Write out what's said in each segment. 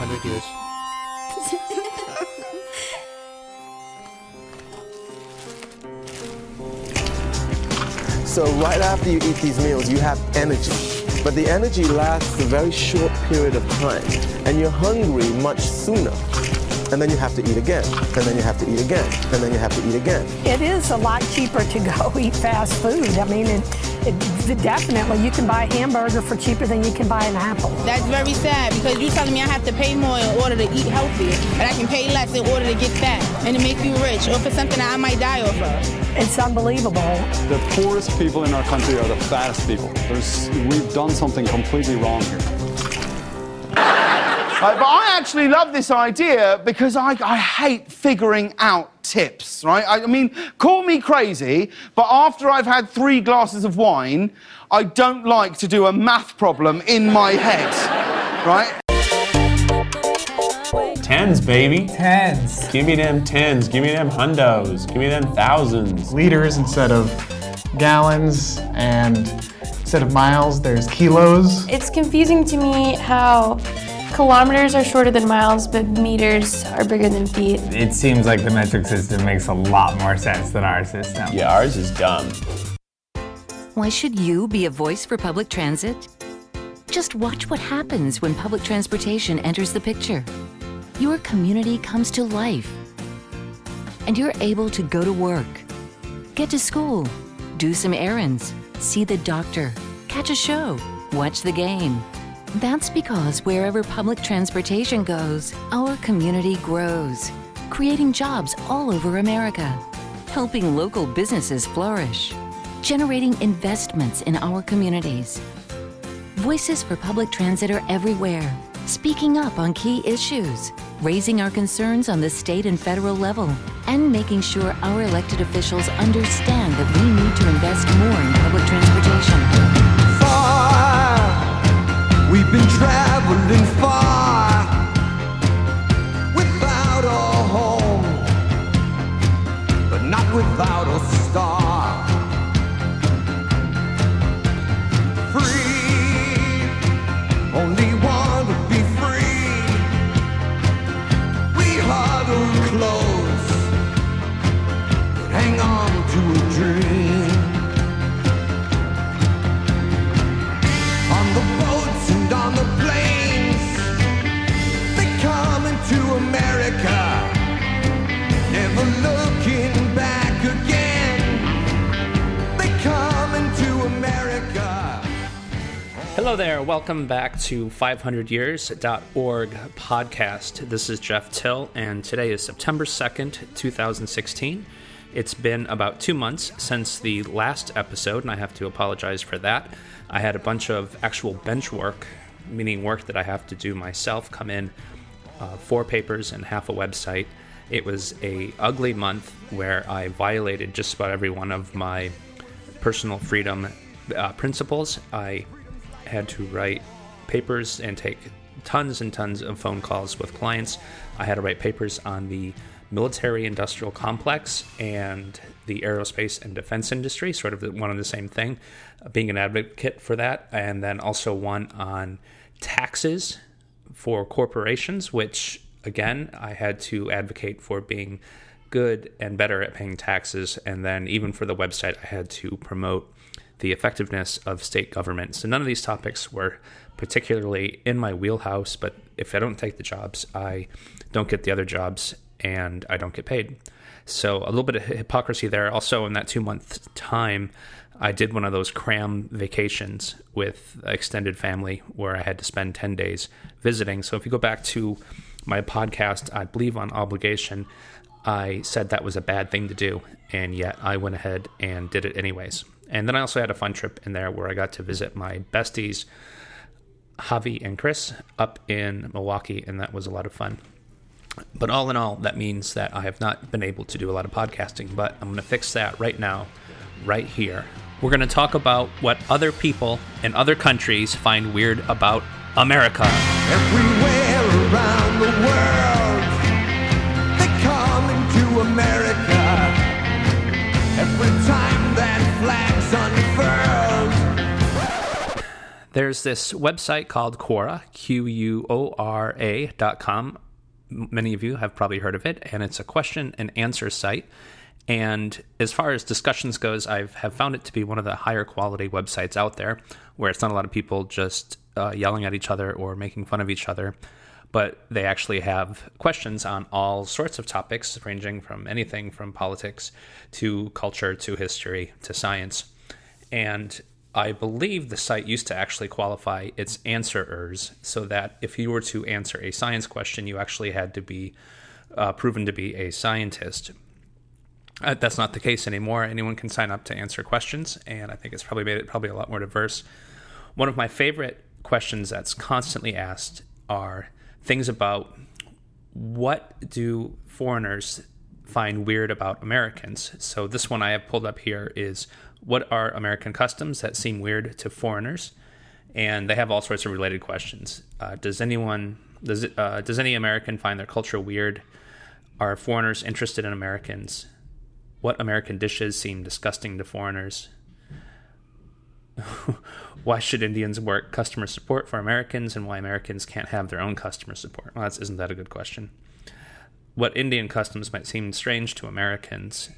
500 years. So right after you eat these meals, you have energy. But the energy lasts a very short period of time, and you're hungry much sooner. And then you have to eat again, and then you have to eat again, and then you have to eat again. It is a lot cheaper to go eat fast food. I mean, it, it, definitely, you can buy a hamburger for cheaper than you can buy an apple. That's very sad because you're telling me I have to pay more in order to eat healthy, but I can pay less in order to get fat and to make you rich, or for something that I might die over. It's unbelievable. The poorest people in our country are the fattest people. There's, we've done something completely wrong here. Right, but I actually love this idea because I, I hate figuring out tips, right? I, I mean, call me crazy, but after I've had three glasses of wine, I don't like to do a math problem in my head, right? Tens, baby. Tens. Give me them tens. Give me them hundos. Give me them thousands. Liters instead of gallons, and instead of miles, there's kilos. It's confusing to me how kilometers are shorter than miles, but meters are bigger than feet. It seems like the metric system makes a lot more sense than our system. Yeah, ours is dumb. Why should you be a voice for public transit? Just watch what happens when public transportation enters the picture. Your community comes to life, and you're able to go to work, get to school, do some errands, see the doctor, catch a show, watch the game. That's because wherever public transportation goes, our community grows, creating jobs all over America, helping local businesses flourish, generating investments in our communities. Voices for Public Transit are everywhere, speaking up on key issues, raising our concerns on the state and federal level, and making sure our elected officials understand that we need to invest more in public transportation. We've been traveling far without a home, but not without Hello there. Welcome back to 500years.org podcast. This is Jeff Till, and today is September 2nd, 2016. It's been about two months since the last episode, and I have to apologize for that. I had a bunch of actual bench work, meaning work that I have to do myself, come in uh, four papers and half a website. It was a ugly month where I violated just about every one of my personal freedom uh, principles. I had to write papers and take tons and tons of phone calls with clients. I had to write papers on the military industrial complex and the aerospace and defense industry, sort of one and the same thing, being an advocate for that. And then also one on taxes for corporations, which again, I had to advocate for being good and better at paying taxes. And then even for the website, I had to promote the effectiveness of state government. So none of these topics were particularly in my wheelhouse, but if I don't take the jobs, I don't get the other jobs and I don't get paid. So a little bit of hypocrisy there. Also, in that two month time, I did one of those cram vacations with extended family where I had to spend 10 days visiting. So if you go back to my podcast, I believe on obligation, I said that was a bad thing to do, and yet I went ahead and did it anyways. And then I also had a fun trip in there where I got to visit my besties, Javi and Chris, up in Milwaukee, and that was a lot of fun. But all in all, that means that I have not been able to do a lot of podcasting, but I'm going to fix that right now, right here. We're going to talk about what other people in other countries find weird about America. Everywhere around the world, There's this website called Quora, Q U O R A dot com. Many of you have probably heard of it, and it's a question and answer site. And as far as discussions goes, I have found it to be one of the higher quality websites out there, where it's not a lot of people just uh, yelling at each other or making fun of each other, but they actually have questions on all sorts of topics, ranging from anything from politics to culture to history to science. And I believe the site used to actually qualify its answerers so that if you were to answer a science question, you actually had to be uh, proven to be a scientist. Uh, that's not the case anymore. Anyone can sign up to answer questions, and I think it's probably made it probably a lot more diverse. One of my favorite questions that's constantly asked are things about what do foreigners find weird about Americans. So this one I have pulled up here is what are American customs that seem weird to foreigners? And they have all sorts of related questions. Uh, does anyone does uh, does any American find their culture weird? Are foreigners interested in Americans? What American dishes seem disgusting to foreigners? why should Indians work customer support for Americans and why Americans can't have their own customer support? Well, isn't that a good question? What Indian customs might seem strange to Americans?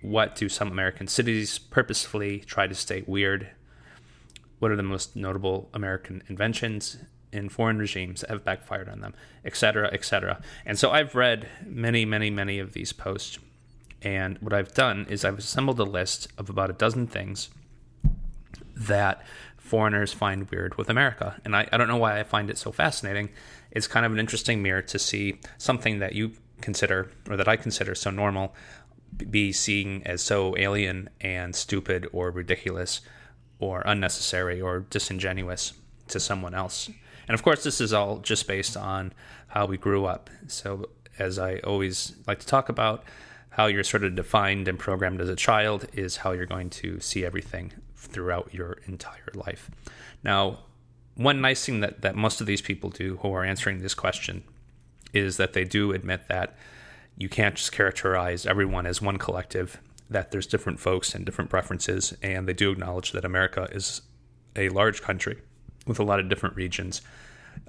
What do some American cities purposefully try to stay weird? What are the most notable American inventions in foreign regimes that have backfired on them, etc., etc.? And so I've read many, many, many of these posts. And what I've done is I've assembled a list of about a dozen things that foreigners find weird with America. And I, I don't know why I find it so fascinating. It's kind of an interesting mirror to see something that you consider, or that I consider so normal, be seen as so alien and stupid or ridiculous or unnecessary or disingenuous to someone else. And of course, this is all just based on how we grew up. So, as I always like to talk about, how you're sort of defined and programmed as a child is how you're going to see everything throughout your entire life. Now, one nice thing that, that most of these people do who are answering this question is that they do admit that you can't just characterize everyone as one collective, that there's different folks and different preferences, and they do acknowledge that America is a large country with a lot of different regions.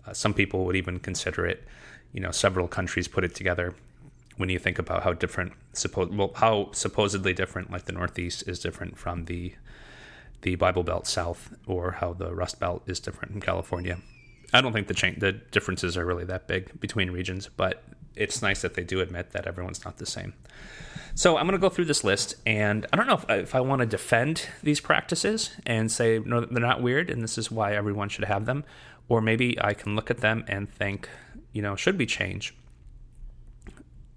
Uh, some people would even consider it, you know, several countries put it together when you think about how different, suppo- well, how supposedly different, like the Northeast is different from the the Bible Belt South, or how the Rust Belt is different in California. I don't think the cha- the differences are really that big between regions, but it's nice that they do admit that everyone's not the same. So I'm going to go through this list, and I don't know if I, if I want to defend these practices and say no, they're not weird, and this is why everyone should have them, or maybe I can look at them and think, you know, should be change,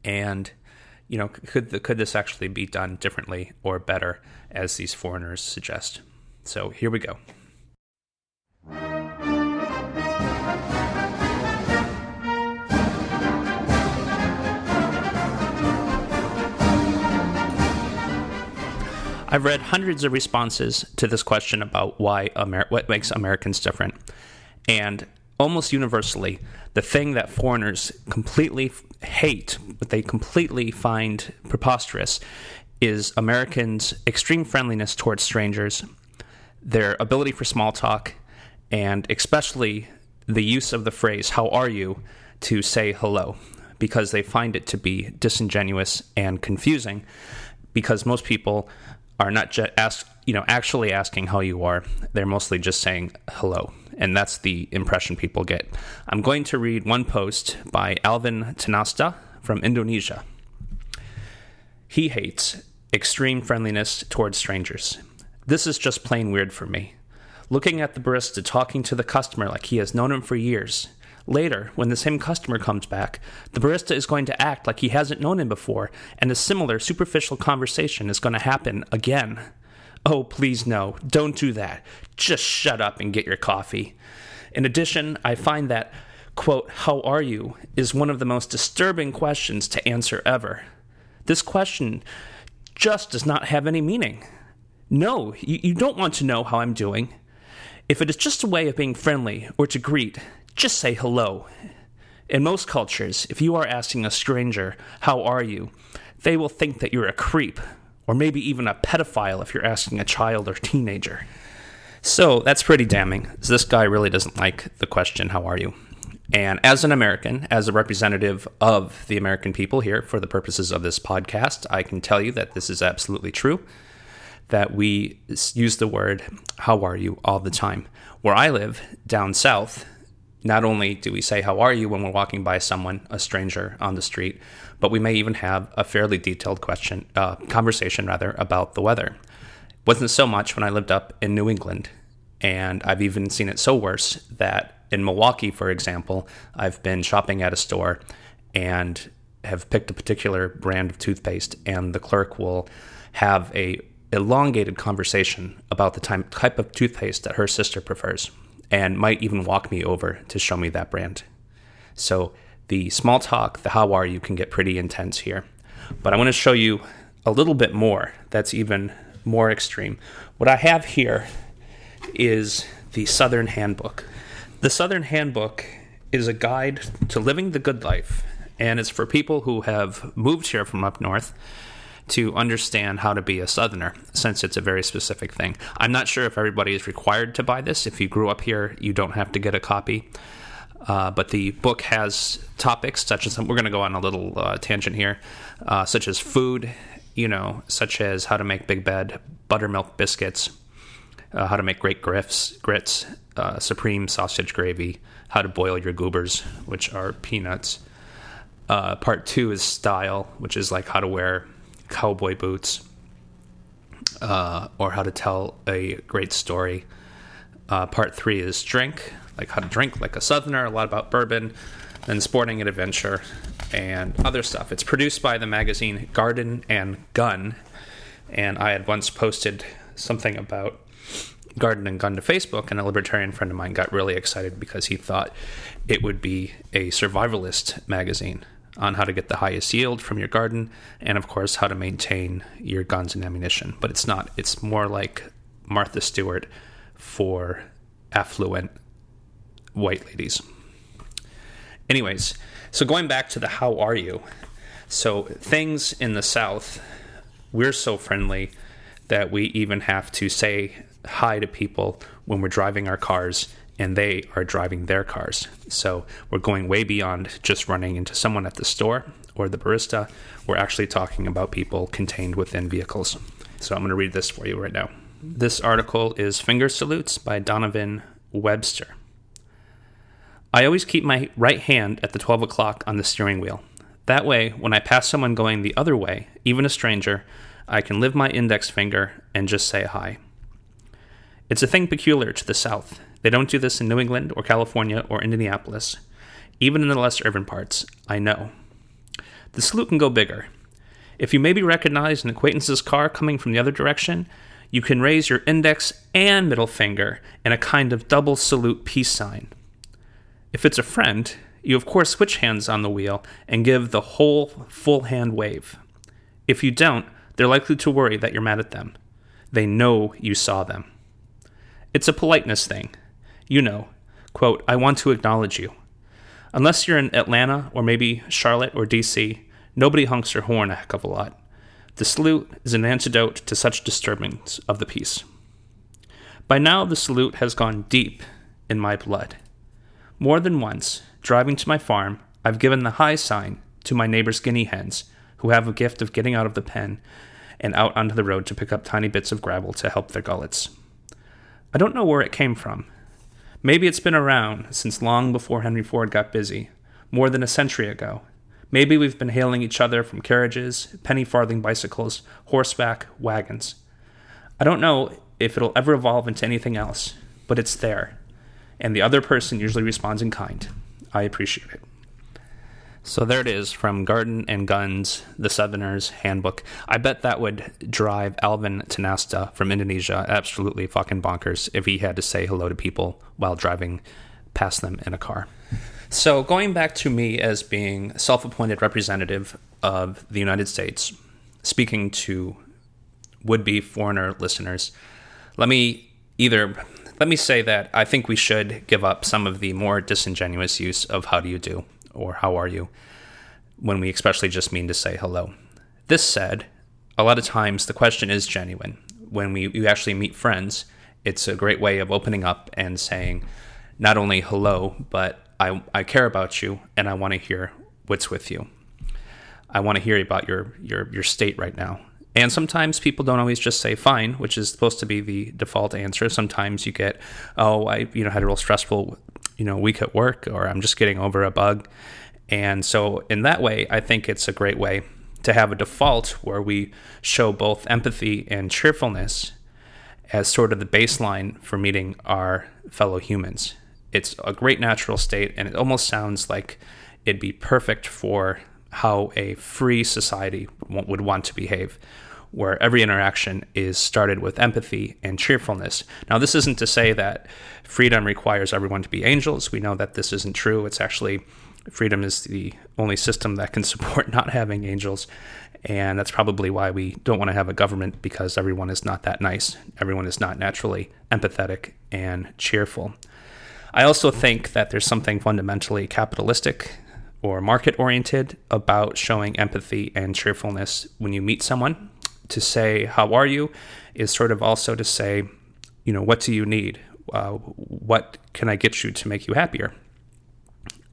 and you know, could could this actually be done differently or better, as these foreigners suggest? So here we go. I've read hundreds of responses to this question about why Amer- what makes Americans different, and almost universally, the thing that foreigners completely hate, what they completely find preposterous, is Americans' extreme friendliness towards strangers, their ability for small talk, and especially the use of the phrase, How are you? to say hello, because they find it to be disingenuous and confusing, because most people are not just ask, you know, actually asking how you are. They're mostly just saying hello. And that's the impression people get. I'm going to read one post by Alvin Tanasta from Indonesia. He hates extreme friendliness towards strangers. This is just plain weird for me. Looking at the barista talking to the customer like he has known him for years. Later, when the same customer comes back, the barista is going to act like he hasn't known him before, and a similar superficial conversation is going to happen again. Oh, please no, don't do that. Just shut up and get your coffee. In addition, I find that, quote, how are you is one of the most disturbing questions to answer ever. This question just does not have any meaning. No, you, you don't want to know how I'm doing. If it is just a way of being friendly or to greet, just say hello. In most cultures, if you are asking a stranger, How are you? they will think that you're a creep, or maybe even a pedophile if you're asking a child or teenager. So that's pretty damning. This guy really doesn't like the question, How are you? And as an American, as a representative of the American people here for the purposes of this podcast, I can tell you that this is absolutely true. That we use the word how are you all the time. Where I live, down south, not only do we say how are you when we're walking by someone, a stranger on the street, but we may even have a fairly detailed question, uh, conversation rather, about the weather. It Wasn't so much when I lived up in New England, and I've even seen it so worse that in Milwaukee, for example, I've been shopping at a store and have picked a particular brand of toothpaste, and the clerk will have a elongated conversation about the time, type of toothpaste that her sister prefers, and might even walk me over to show me that brand. So the small talk, the how are you, can get pretty intense here. But I want to show you a little bit more that's even more extreme. What I have here is the Southern Handbook. The Southern Handbook is a guide to living the good life, and it's for people who have moved here from up north to understand how to be a Southerner, since it's a very specific thing. I'm not sure if everybody is required to buy this. If you grew up here, you don't have to get a copy. Uh, but the book has topics such as we're going to go on a little uh, tangent here, uh, such as food, you know, such as how to make Big Bed, buttermilk biscuits, uh, how to make great grits, grits, uh, supreme sausage gravy, how to boil your goobers, which are peanuts. Uh, part two is style, which is like how to wear cowboy boots, uh, or how to tell a great story. Uh, part three is drink, like how to drink like a southerner, a lot about bourbon, then sporting and adventure, and other stuff. It's produced by the magazine Garden and Gun, and I had once posted something about Garden and Gun to Facebook, and a libertarian friend of mine got really excited because he thought it would be a survivalist magazine on how to get the highest yield from your garden and, of course, how to maintain your guns and ammunition. But it's not, it's more like Martha Stewart for affluent white ladies. Anyways, so going back to the how are you? So things in the South, we're so friendly that we even have to say hi to people when we're driving our cars and they are driving their cars. So we're going way beyond just running into someone at the store or the barista. We're actually talking about people contained within vehicles. So I'm going to read this for you right now. This article is Finger Salutes by Donovan Webster. I always keep my right hand at the 12 o'clock on the steering wheel. That way, when I pass someone going the other way, even a stranger, I can lift my index finger and just say hi. It's a thing peculiar to the South. They don't do this in New England or California or Indianapolis. Even in the less urban parts, I know. The salute can go bigger. If you maybe recognize an acquaintance's car coming from the other direction, you can raise your index and middle finger in a kind of double salute peace sign. If it's a friend, you of course switch hands on the wheel and give the whole full hand wave. If you don't, they're likely to worry that you're mad at them. They know you saw them. It's a politeness thing. You know, quote, I want to acknowledge you. Unless you're in Atlanta or maybe Charlotte or DC, nobody honks their horn a heck of a lot. The salute is an antidote to such disturbance of the peace. By now, the salute has gone deep in my blood. More than once, driving to my farm, I've given the high sign to my neighbor's guinea hens, who have a gift of getting out of the pen and out onto the road to pick up tiny bits of gravel to help their gullets. I don't know where it came from. Maybe it's been around since long before Henry Ford got busy, more than a century ago. Maybe we've been hailing each other from carriages, penny farthing bicycles, horseback, wagons. I don't know if it'll ever evolve into anything else, but it's there. And the other person usually responds in kind. I appreciate it. So there it is from Garden and Guns, the Southerners Handbook. I bet that would drive Alvin Tanasta from Indonesia absolutely fucking bonkers if he had to say hello to people while driving past them in a car. So going back to me as being self-appointed representative of the United States, speaking to would-be foreigner listeners, let me either let me say that I think we should give up some of the more disingenuous use of how do you do or how are you when we especially just mean to say hello. This said, a lot of times the question is genuine when we you actually meet friends It's a great way of opening up and saying not only hello, but I, I care about you and I want to hear what's with you. I want to hear about your, your, your state right now. And sometimes people don't always just say fine, which is supposed to be the default answer. Sometimes you get, oh, I you know had a real stressful you know week at work, or I'm just getting over a bug. And so in that way, I think it's a great way to have a default where we show both empathy and cheerfulness as sort of the baseline for meeting our fellow humans. It's a great natural state, and it almost sounds like it'd be perfect for how a free society would want to behave, where every interaction is started with empathy and cheerfulness. Now, this isn't to say that freedom requires everyone to be angels. We know that this isn't true. It's actually freedom is the only system that can support not having angels. And that's probably why we don't want to have a government because everyone is not that nice. Everyone is not naturally empathetic and cheerful. I also think that there's something fundamentally capitalistic or market oriented about showing empathy and cheerfulness when you meet someone. To say, How are you? is sort of also to say, You know, what do you need? Uh, what can I get you to make you happier?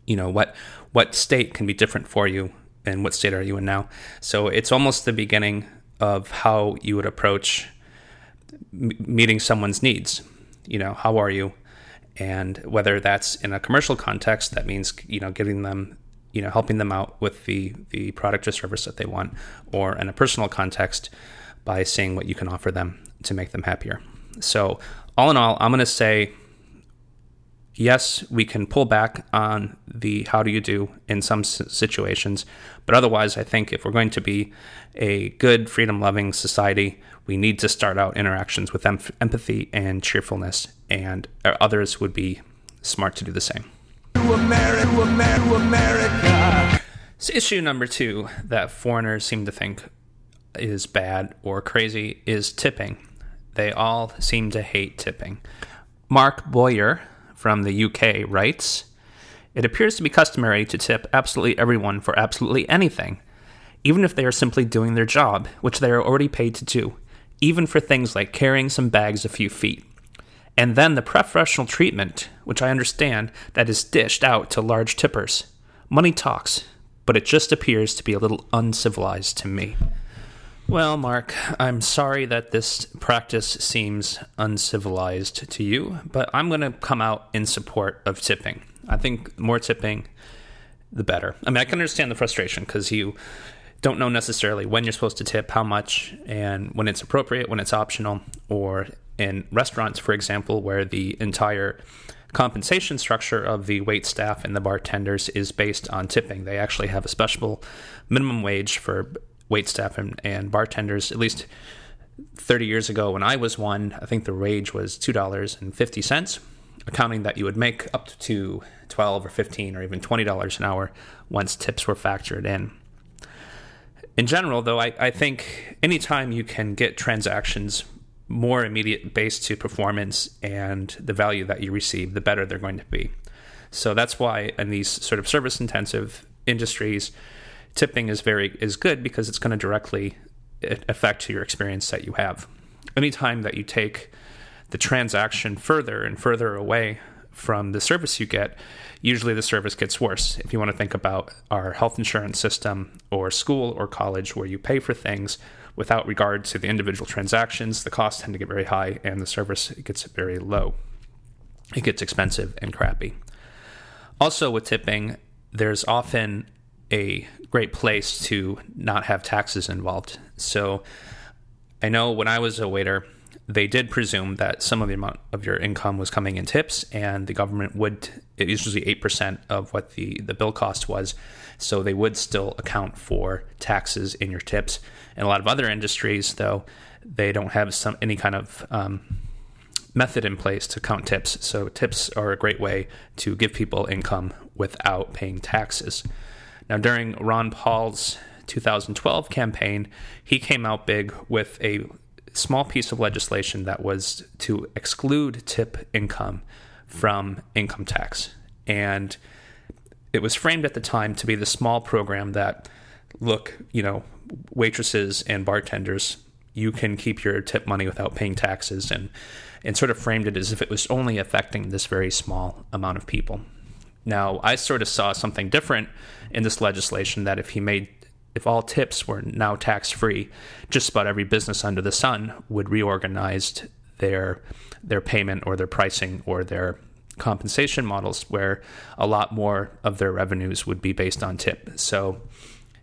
You know, what, what state can be different for you and what state are you in now? So it's almost the beginning of how you would approach meeting someone's needs. You know, how are you? And whether that's in a commercial context, that means you know giving them you know helping them out with the the product or service that they want or in a personal context by seeing what you can offer them to make them happier. So all in all i'm going to say yes we can pull back on the how do you do in some situations but otherwise i think if we're going to be a good freedom loving society we need to start out interactions with em- empathy and cheerfulness and uh, others would be smart to do the same America, America. So issue number two that foreigners seem to think is bad or crazy is tipping. They all seem to hate tipping. Mark Boyer from the UK writes It appears to be customary to tip absolutely everyone for absolutely anything, even if they are simply doing their job, which they are already paid to do, even for things like carrying some bags a few feet and then the professional treatment, which I understand, that is dished out to large tippers. Money talks, but it just appears to be a little uncivilized to me. Well, Mark, I'm sorry that this practice seems uncivilized to you, but I'm going to come out in support of tipping. I think more tipping, the better. I mean, I can understand the frustration because you don't know necessarily when you're supposed to tip, how much, and when it's appropriate, when it's optional, or in restaurants, for example, where the entire compensation structure of the wait staff and the bartenders is based on tipping. They actually have a special minimum wage for wait staff and, and bartenders. At least 30 years ago, when I was one, I think the wage was $2.50, accounting that you would make up to 12 or 15 or even $20 an hour once tips were factored in. In general, though, I, I think anytime you can get transactions more immediate based to performance and the value that you receive, the better they're going to be. So that's why in these sort of service intensive industries, tipping is very is good because it's going to directly affect your experience that you have. Anytime that you take the transaction further and further away from the service you get, usually the service gets worse. If you want to think about our health insurance system or school or college where you pay for things without regard to the individual transactions, the costs tend to get very high and the service gets very low. It gets expensive and crappy. Also, with tipping, there's often a great place to not have taxes involved. So, I know when I was a waiter, they did presume that some of the amount of your income was coming in tips, and the government would, it usually 8% of what the, the bill cost was. So they would still account for taxes in your tips. In a lot of other industries, though, they don't have some any kind of um, method in place to count tips. So tips are a great way to give people income without paying taxes. Now, during Ron Paul's 2012 campaign, he came out big with a small piece of legislation that was to exclude tip income from income tax. And it was framed at the time to be the small program that look, you know, waitresses and bartenders you can keep your tip money without paying taxes and and sort of framed it as if it was only affecting this very small amount of people. Now, I sort of saw something different in this legislation that if he made if all tips were now tax free, just about every business under the sun would reorganize their their payment or their pricing or their compensation models where a lot more of their revenues would be based on tip. So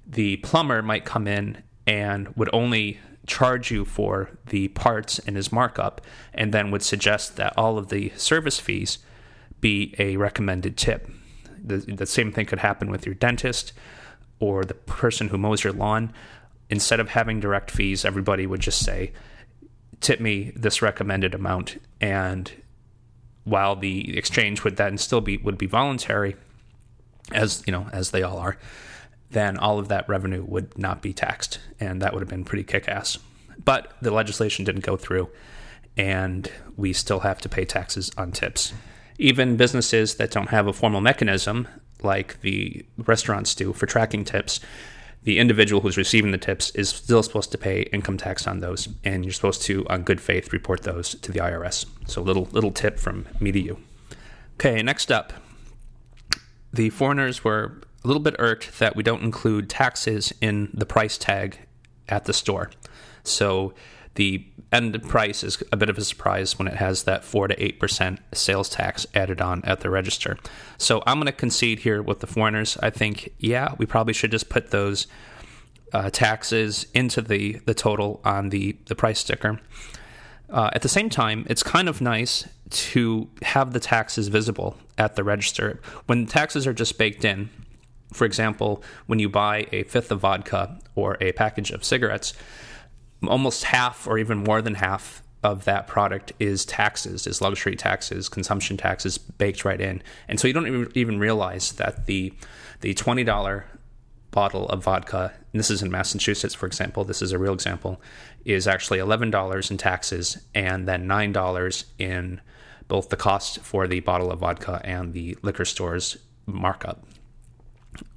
the plumber might come in and would only charge you for the parts and his markup and then would suggest that all of the service fees be a recommended tip. The, the same thing could happen with your dentist or the person who mows your lawn. Instead of having direct fees, everybody would just say, tip me this recommended amount. And while the exchange would then still be would be voluntary, as you know, as they all are, then all of that revenue would not be taxed, and that would have been pretty kick-ass. But the legislation didn't go through, and we still have to pay taxes on tips. Even businesses that don't have a formal mechanism, like the restaurants do for tracking tips, the individual who's receiving the tips is still supposed to pay income tax on those, and you're supposed to, on good faith, report those to the IRS. So, little little tip from me to you. Okay, next up, the foreigners were a little bit irked that we don't include taxes in the price tag at the store. So the end price is a bit of a surprise when it has that 4 to 8% sales tax added on at the register. So I'm going to concede here with the foreigners. I think, yeah, we probably should just put those uh, taxes into the, the total on the, the price sticker. Uh, at the same time, it's kind of nice to have the taxes visible at the register. When taxes are just baked in, for example, when you buy a fifth of vodka or a package of cigarettes, almost half or even more than half of that product is taxes, is luxury taxes, consumption taxes baked right in. And so you don't even realize that the the twenty dollar bottle of vodka, and this is in Massachusetts, for example, this is a real example, is actually eleven dollars in taxes and then nine dollars in both the cost for the bottle of vodka and the liquor store's markup.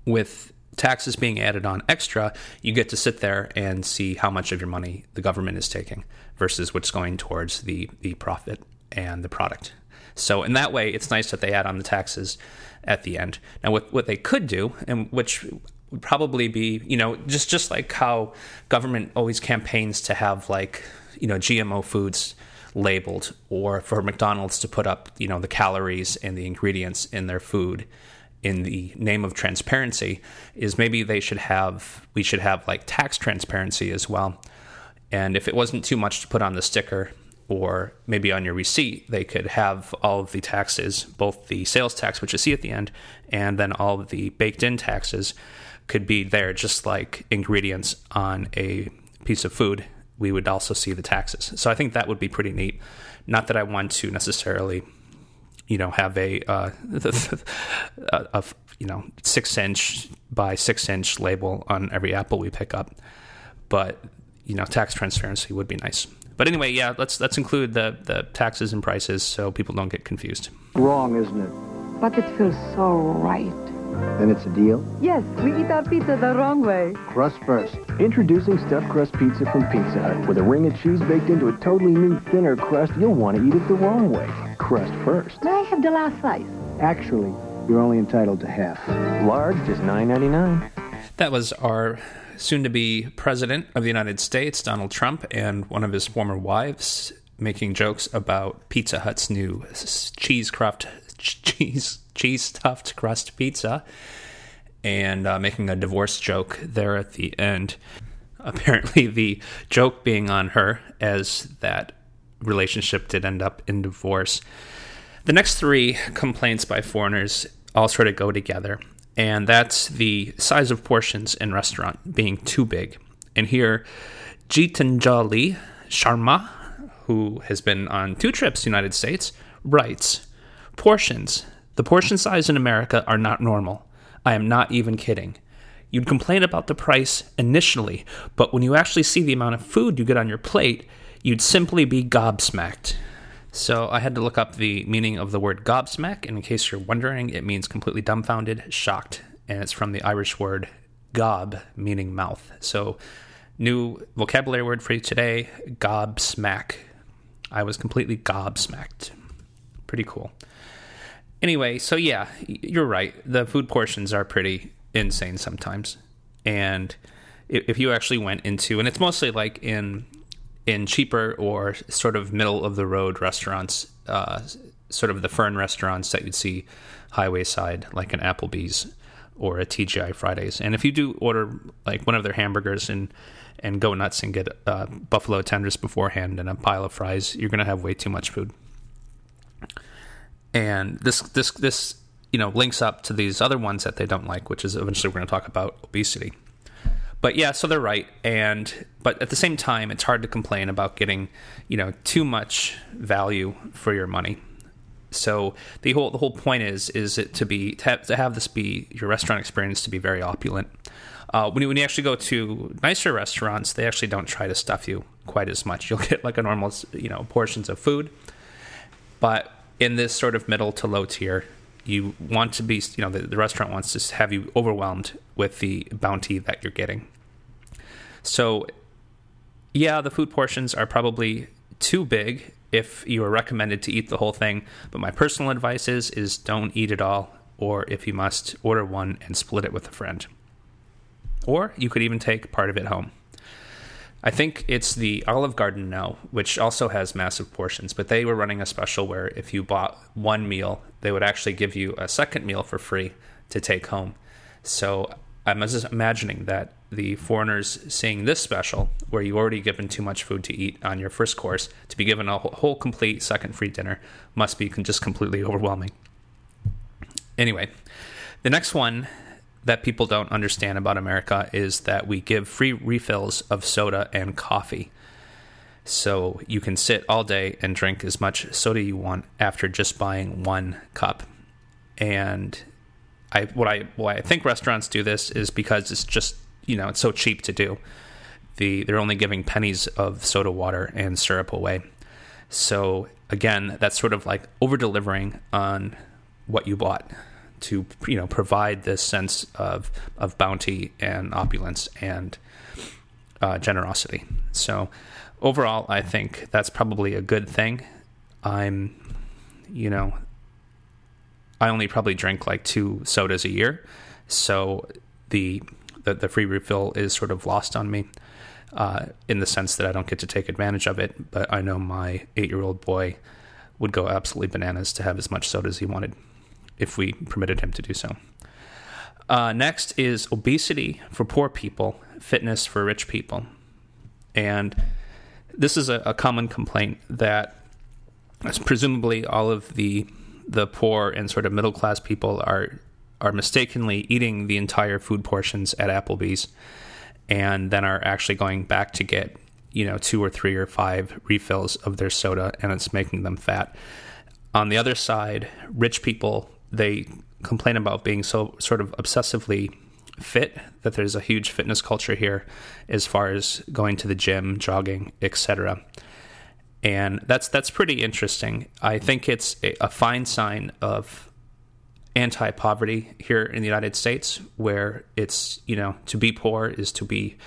With taxes being added on extra, you get to sit there and see how much of your money the government is taking versus what's going towards the, the profit and the product. So in that way, it's nice that they add on the taxes at the end. Now, what, what they could do, and which would probably be, you know, just just like how government always campaigns to have like, you know, GMO foods labeled, or for McDonald's to put up, you know, the calories and the ingredients in their food in the name of transparency is maybe they should have we should have like tax transparency as well. And if it wasn't too much to put on the sticker or maybe on your receipt they could have all of the taxes both the sales tax which you see at the end and then all of the baked in taxes could be there just like ingredients on a piece of food. We would also see the taxes. So i think that would be pretty neat. Not that i want to necessarily you know have a, uh, a, a you know six inch by six inch label on every apple we pick up, but you know tax transparency would be nice. But anyway, yeah, let's let's include the the taxes and prices so people don't get confused. Wrong, isn't it? But it feels so right. Then it's a deal? Yes, we eat our pizza the wrong way. Crust first. Introducing stuffed crust pizza from Pizza Hut. With a ring of cheese baked into a totally new, thinner crust, you'll want to eat it the wrong way. Crust first. May I have the last slice? Actually, you're only entitled to half. Large, just $9.99. That was our soon to be president of the United States, Donald Trump, and one of his former wives making jokes about Pizza Hut's new cheese craft cheese cheese stuffed crust pizza and uh, making a divorce joke there at the end. Apparently, the joke being on her, as that relationship did end up in divorce. The next three complaints by foreigners all sort of go together, and that's the size of portions in restaurant being too big. And here, Gitanjali Sharma, who has been on two trips United States, writes Portions the portion size in America are not normal. I am not even kidding. You'd complain about the price initially, but when you actually see the amount of food you get on your plate, you'd simply be gobsmacked. So I had to look up the meaning of the word gobsmack, and in case you're wondering, it means completely dumbfounded, shocked, and it's from the Irish word gob, meaning mouth. So New vocabulary word for you today gobsmack. I was completely gobsmacked. Pretty cool. Anyway, so yeah, you're right. The food portions are pretty insane sometimes. And if you actually went into, and it's mostly like in in cheaper or sort of middle of the road restaurants, uh, sort of the fern restaurants that you'd see highway side, like an Applebee's or a TGI Fridays. And if you do order like one of their hamburgers and and go nuts and get uh, buffalo tenders beforehand and a pile of fries, you're gonna have way too much food. And this this this you know links up to these other ones that they don't like, which is eventually we're going to talk about obesity. But yeah, so they're right, and but at the same time, it's hard to complain about getting you know too much value for your money. So the whole the whole point is is it to be to have, to have this be your restaurant experience to be very opulent. Uh, when you when you actually go to nicer restaurants, they actually don't try to stuff you quite as much. You'll get like a normal you know portions of food, but in this sort of middle to low tier, you want to be you know the, the restaurant wants to have you overwhelmed with the bounty that you're getting. So, yeah, the food portions are probably too big if you are recommended to eat the whole thing. But my personal advice is is don't eat it all, or if you must, order one and split it with a friend. Or you could even take part of it home. I think it's the Olive Garden now, which also has massive portions, but they were running a special where if you bought one meal, they would actually give you a second meal for free to take home. So I'm just imagining that the foreigners seeing this special, where you already given too much food to eat on your first course, to be given a whole complete second free dinner must be just completely overwhelming. Anyway, the next one that people don't understand about America is that we give free refills of soda and coffee. So you can sit all day and drink as much soda you want after just buying one cup. And I what I why I think restaurants do this is because it's just you know it's so cheap to do. The they're only giving pennies of soda water and syrup away. So again, that's sort of like over delivering on what you bought to you know provide this sense of of bounty and opulence and uh, generosity. So overall, I think that's probably a good thing. I'm, you know, I only probably drink like two sodas a year, so the the, the free refill is sort of lost on me. Uh, in the sense that I don't get to take advantage of it, but I know my eight year old boy would go absolutely bananas to have as much soda as he wanted if we permitted him to do so. Uh, next is obesity for poor people, fitness for rich people. And this is a, a common complaint that presumably all of the the poor and sort of middle class people are are mistakenly eating the entire food portions at Applebee's and then are actually going back to get you know two or three or five refills of their soda and it's making them fat. On the other side, rich people they complain about being so sort of obsessively fit that there's a huge fitness culture here as far as going to the gym, jogging, etc. And that's that's pretty interesting. I think it's a, a fine sign of anti-poverty here in the United States where it's, you know, to be poor is to be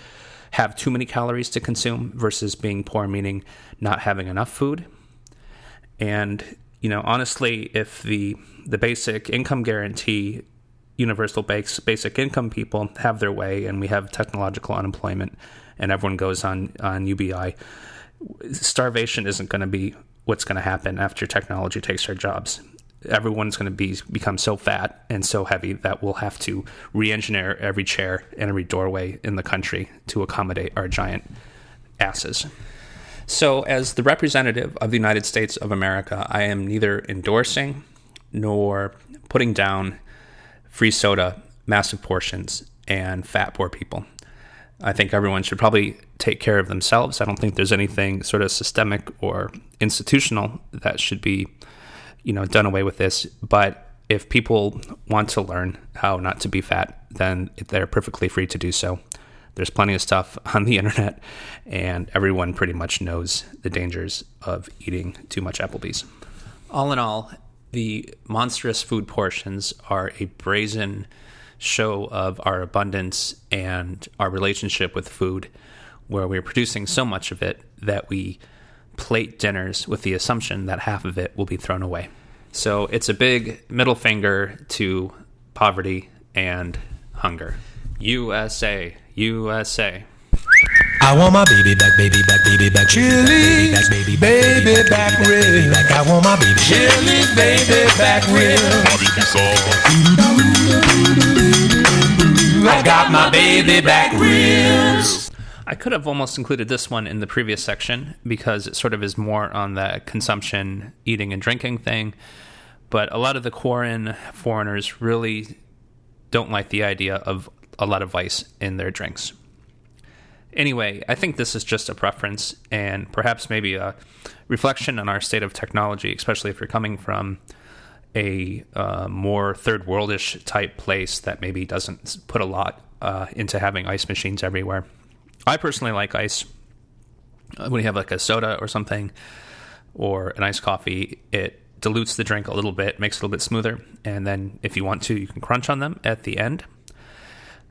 have too many calories to consume versus being poor meaning not having enough food. And you know, honestly, if the the basic income guarantee, universal base, basic income people have their way, and we have technological unemployment, and everyone goes on on UBI, starvation isn't going to be what's going to happen after technology takes our jobs. Everyone's going to be become so fat and so heavy that we'll have to re-engineer every chair and every doorway in the country to accommodate our giant asses. So, as the representative of the United States of America, I am neither endorsing nor putting down free soda, massive portions, and fat poor people. I think everyone should probably take care of themselves. I don't think there's anything sort of systemic or institutional that should be, you know, done away with this. But if people want to learn how not to be fat, then they're perfectly free to do so. There's plenty of stuff on the internet, and everyone pretty much knows the dangers of eating too much Applebee's. All in all, the monstrous food portions are a brazen show of our abundance and our relationship with food, where we're producing so much of it that we plate dinners with the assumption that half of it will be thrown away. So it's a big middle finger to poverty and hunger. USA, USA. I want my baby back, baby back, baby back, chili, baby back, baby back, baby back, real. Back, I want my baby, chili, baby back, real. I got my baby back ribs. I could have almost included this one in the previous section because it sort of is more on the consumption, eating, and drinking thing. But a lot of the Quoran foreigners really don't like the idea of a lot of ice in their drinks. Anyway, I think this is just a preference and perhaps maybe a reflection on our state of technology, especially if you're coming from a uh, more third worldish type place that maybe doesn't put a lot uh, into having ice machines everywhere. I personally like ice. Uh, when you have like a soda or something, or an iced coffee, it dilutes the drink a little bit, makes it a little bit smoother, and then if you want to, you can crunch on them at the end.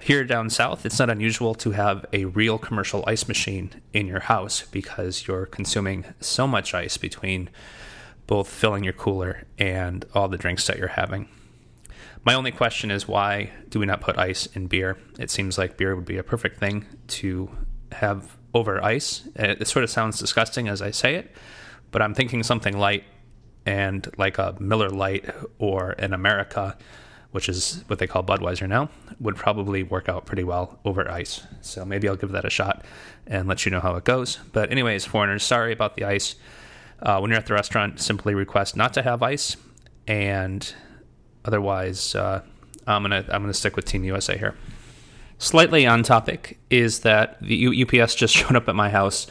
Here down south, it's not unusual to have a real commercial ice machine in your house because you're consuming so much ice between both filling your cooler and all the drinks that you're having. My only question is why do we not put ice in beer? It seems like beer would be a perfect thing to have over ice. It, sort of sounds disgusting as I say it, but I'm thinking something light and like a Miller Lite or an America, which is what they call Budweiser now, would probably work out pretty well over ice. So maybe I'll give that a shot and let you know how it goes. But, anyways, foreigners, sorry about the ice. Uh, when you're at the restaurant, simply request not to have ice, and otherwise, uh, I'm gonna I'm gonna stick with Team USA here. Slightly on topic is that the U- UPS just showed up at my house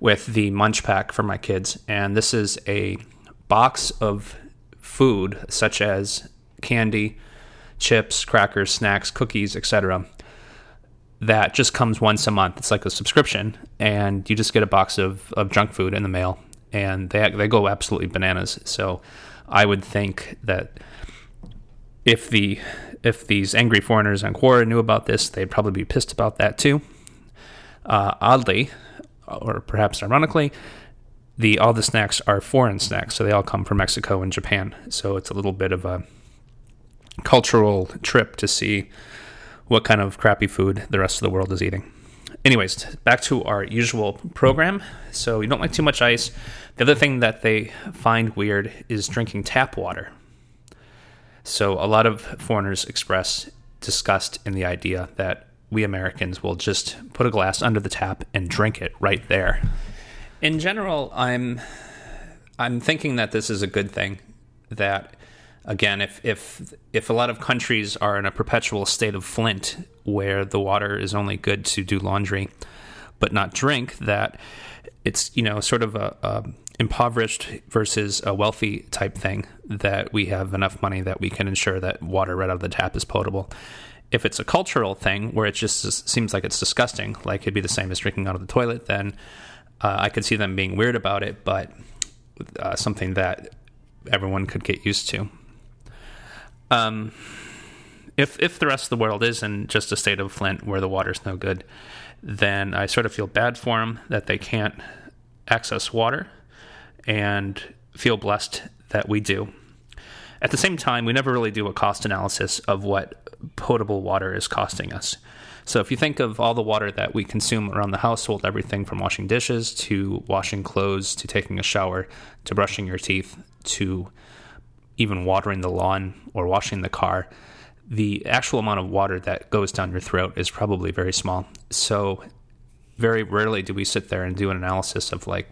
with the MunchPak for my kids, and this is a box of food such as candy, chips, crackers, snacks, cookies, etc. That just comes once a month. It's like a subscription, and you just get a box of, of junk food in the mail, and they they go absolutely bananas. So, I would think that if the if these angry foreigners on Quora knew about this, they'd probably be pissed about that too. Uh, oddly, or perhaps ironically, the all the snacks are foreign snacks, so they all come from Mexico and Japan. So it's a little bit of a cultural trip to see what kind of crappy food the rest of the world is eating. Anyways, back to our usual program. So you don't like too much ice. The other thing that they find weird is drinking tap water. So a lot of foreigners express disgust in the idea that we Americans will just put a glass under the tap and drink it right there. In general, I'm I'm thinking that this is a good thing. That again, if if if a lot of countries are in a perpetual state of Flint where the water is only good to do laundry but not drink, that it's you know sort of a, a impoverished versus a wealthy type thing that we have enough money that we can ensure that water right out of the tap is potable. If it's a cultural thing where it just seems like it's disgusting, like it'd be the same as drinking out of the toilet, then uh, I could see them being weird about it, but uh, something that everyone could get used to. Um, if if the rest of the world is in just a state of Flint where the water's no good, then I sort of feel bad for them that they can't access water and feel blessed that we do. At the same time, we never really do a cost analysis of what potable water is costing us. So if you think of all the water that we consume around the household, everything from washing dishes to washing clothes to taking a shower to brushing your teeth to even watering the lawn or washing the car, the actual amount of water that goes down your throat is probably very small. So very rarely do we sit there and do an analysis of like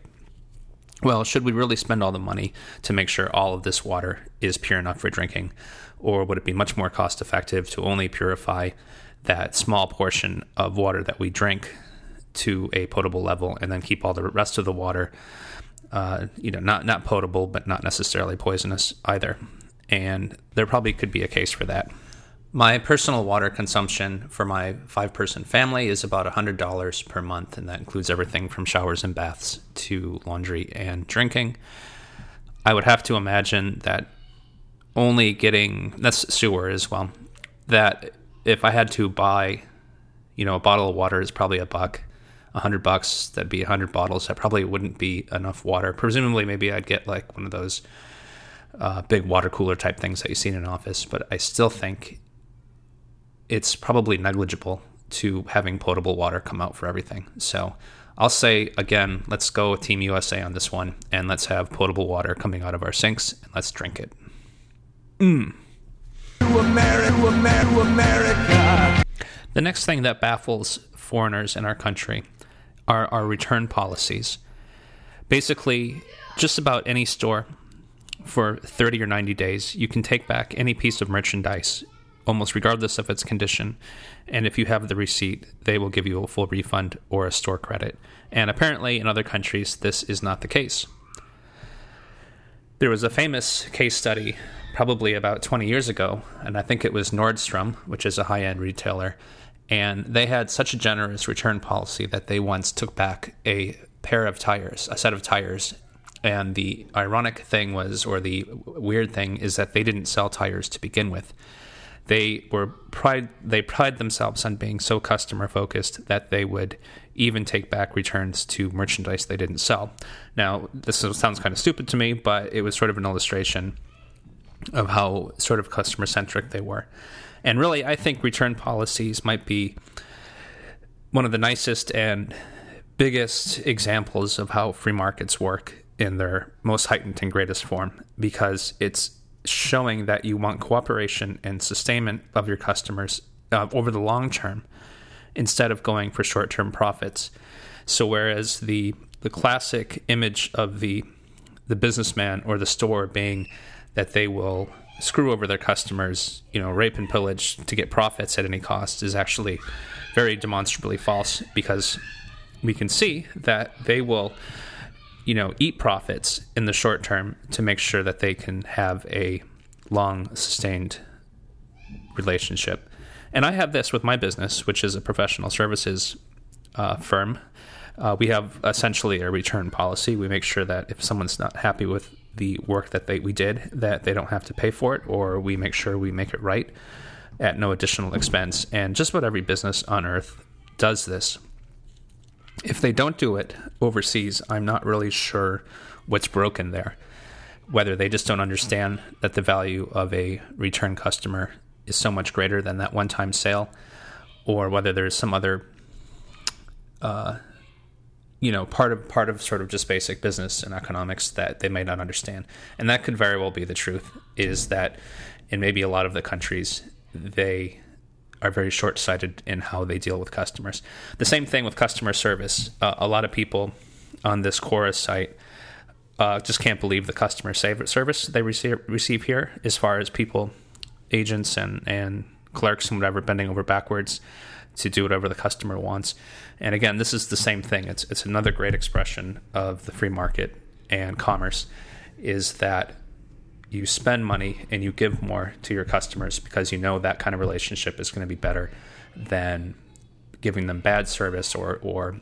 well, should we really spend all the money to make sure all of this water is pure enough for drinking? Or would it be much more cost effective to only purify that small portion of water that we drink to a potable level and then keep all the rest of the water, uh, you know, not, not potable, but not necessarily poisonous either? And there probably could be a case for that. My personal water consumption for my five person family is about $100 per month, and that includes everything from showers and baths to laundry and drinking. I would have to imagine that only getting that's sewer as well. That if I had to buy, you know, a bottle of water is probably a buck. A hundred bucks. That'd be a hundred bottles. That probably wouldn't be enough water. Presumably, maybe I'd get like one of those uh, big water cooler type things that you see in an office. But I still think it's probably negligible to having potable water come out for everything. So I'll say again, let's go with Team USA on this one, and let's have potable water coming out of our sinks, and let's drink it. Mm. America, America, America. The next thing that baffles foreigners in our country are our return policies. Basically, just about any store for 30 or 90 days, you can take back any piece of merchandise, almost regardless of its condition. And if you have the receipt, they will give you a full refund or a store credit. And apparently, in other countries, this is not the case. There was a famous case study probably about 20 years ago, and I think it was Nordstrom, which is a high end retailer. And they had such a generous return policy that they once took back a pair of tires, a set of tires. And the ironic thing was, or the weird thing, is that they didn't sell tires to begin with. They were pride. They pride themselves on being so customer focused that they would even take back returns to merchandise they didn't sell. Now, this sounds kind of stupid to me, but it was sort of an illustration of how sort of customer centric they were. And really, I think return policies might be one of the nicest and biggest examples of how free markets work in their most heightened and greatest form because it's showing that you want cooperation and sustainment of your customers uh, over the long term instead of going for short term profits. So, whereas the the classic image of the the businessman or the store being that they will screw over their customers, you know, rape and pillage to get profits at any cost is actually very demonstrably false because we can see that they will, you know, eat profits in the short term to make sure that they can have a long sustained relationship. And I have this with my business, which is a professional services uh, firm. Uh, we have essentially a return policy. We make sure that if someone's not happy with the work that they we did that they don't have to pay for it or we make sure we make it right at no additional expense. And just about every business on earth does this. If they don't do it overseas i'm not really sure what's broken there. Whether they just don't understand that the value of a return customer is so much greater than that one time sale or whether there's some other uh, you know part of part of sort of just basic business and economics that they may not understand. And that could very well be the truth is that in maybe a lot of the countries they are very short-sighted in how they deal with customers. The same thing with customer service. Uh, a lot of people on this Quora's site uh, just can't believe the customer service they receive, receive here as far as people agents and, and clerks and whatever bending over backwards to do whatever the customer wants. And again, this is the same thing. It's it's another great expression of the free market and commerce is that you spend money and you give more to your customers because you know that kind of relationship is going to be better than giving them bad service or or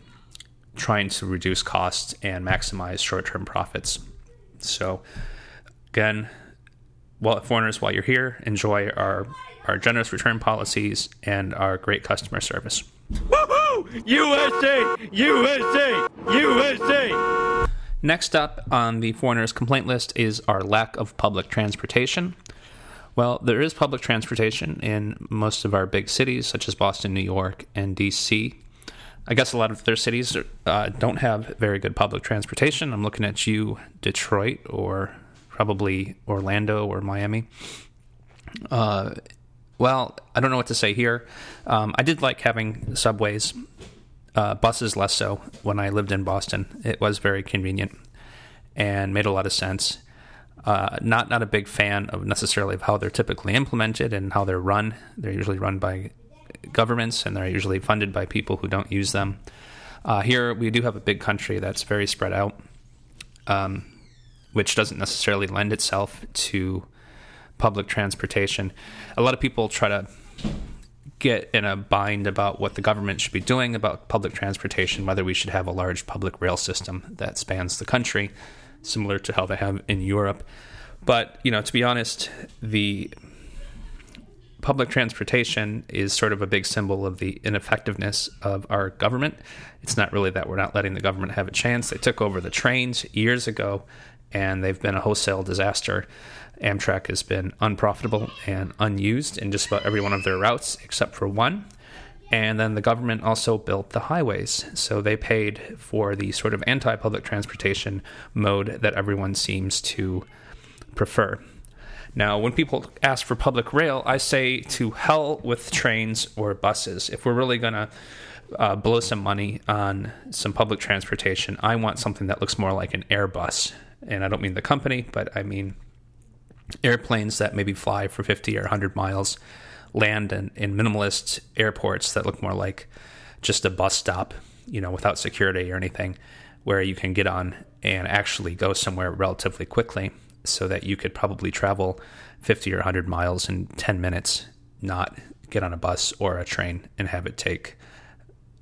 trying to reduce costs and maximize short-term profits. So again, well, foreigners, while you're here, enjoy our our generous return policies, and our great customer service. Woohoo! USA! USA! USA! Next up on the foreigners' complaint list is our lack of public transportation. Well, there is public transportation in most of our big cities, such as Boston, New York, and DC. I guess a lot of their cities uh, don't have very good public transportation. I'm looking at you, Detroit, or probably Orlando or Miami. Uh, well, I don't know what to say here. Um, I did like having subways, uh, buses less so when I lived in Boston. It was very convenient and made a lot of sense. Uh, not not a big fan of necessarily of how they're typically implemented and how they're run. They're usually run by governments and they're usually funded by people who don't use them. Uh, here we do have a big country that's very spread out, um, which doesn't necessarily lend itself to public transportation. A lot of people try to get in a bind about what the government should be doing about public transportation, whether we should have a large public rail system that spans the country, similar to how they have in Europe. But, you know, to be honest, the public transportation is sort of a big symbol of the ineffectiveness of our government. It's not really that we're not letting the government have a chance. They took over the trains years ago, and they've been a wholesale disaster. Amtrak has been unprofitable and unused in just about every one of their routes except for one. And then the government also built the highways. So they paid for the sort of anti public transportation mode that everyone seems to prefer. Now, when people ask for public rail, I say to hell with trains or buses. If we're really going to uh, blow some money on some public transportation, I want something that looks more like an Airbus. And I don't mean the company, but I mean airplanes that maybe fly for 50 or 100 miles, land in, in minimalist airports that look more like just a bus stop, you know, without security or anything, where you can get on and actually go somewhere relatively quickly so that you could probably travel 50 or 100 miles in 10 minutes, not get on a bus or a train and have it take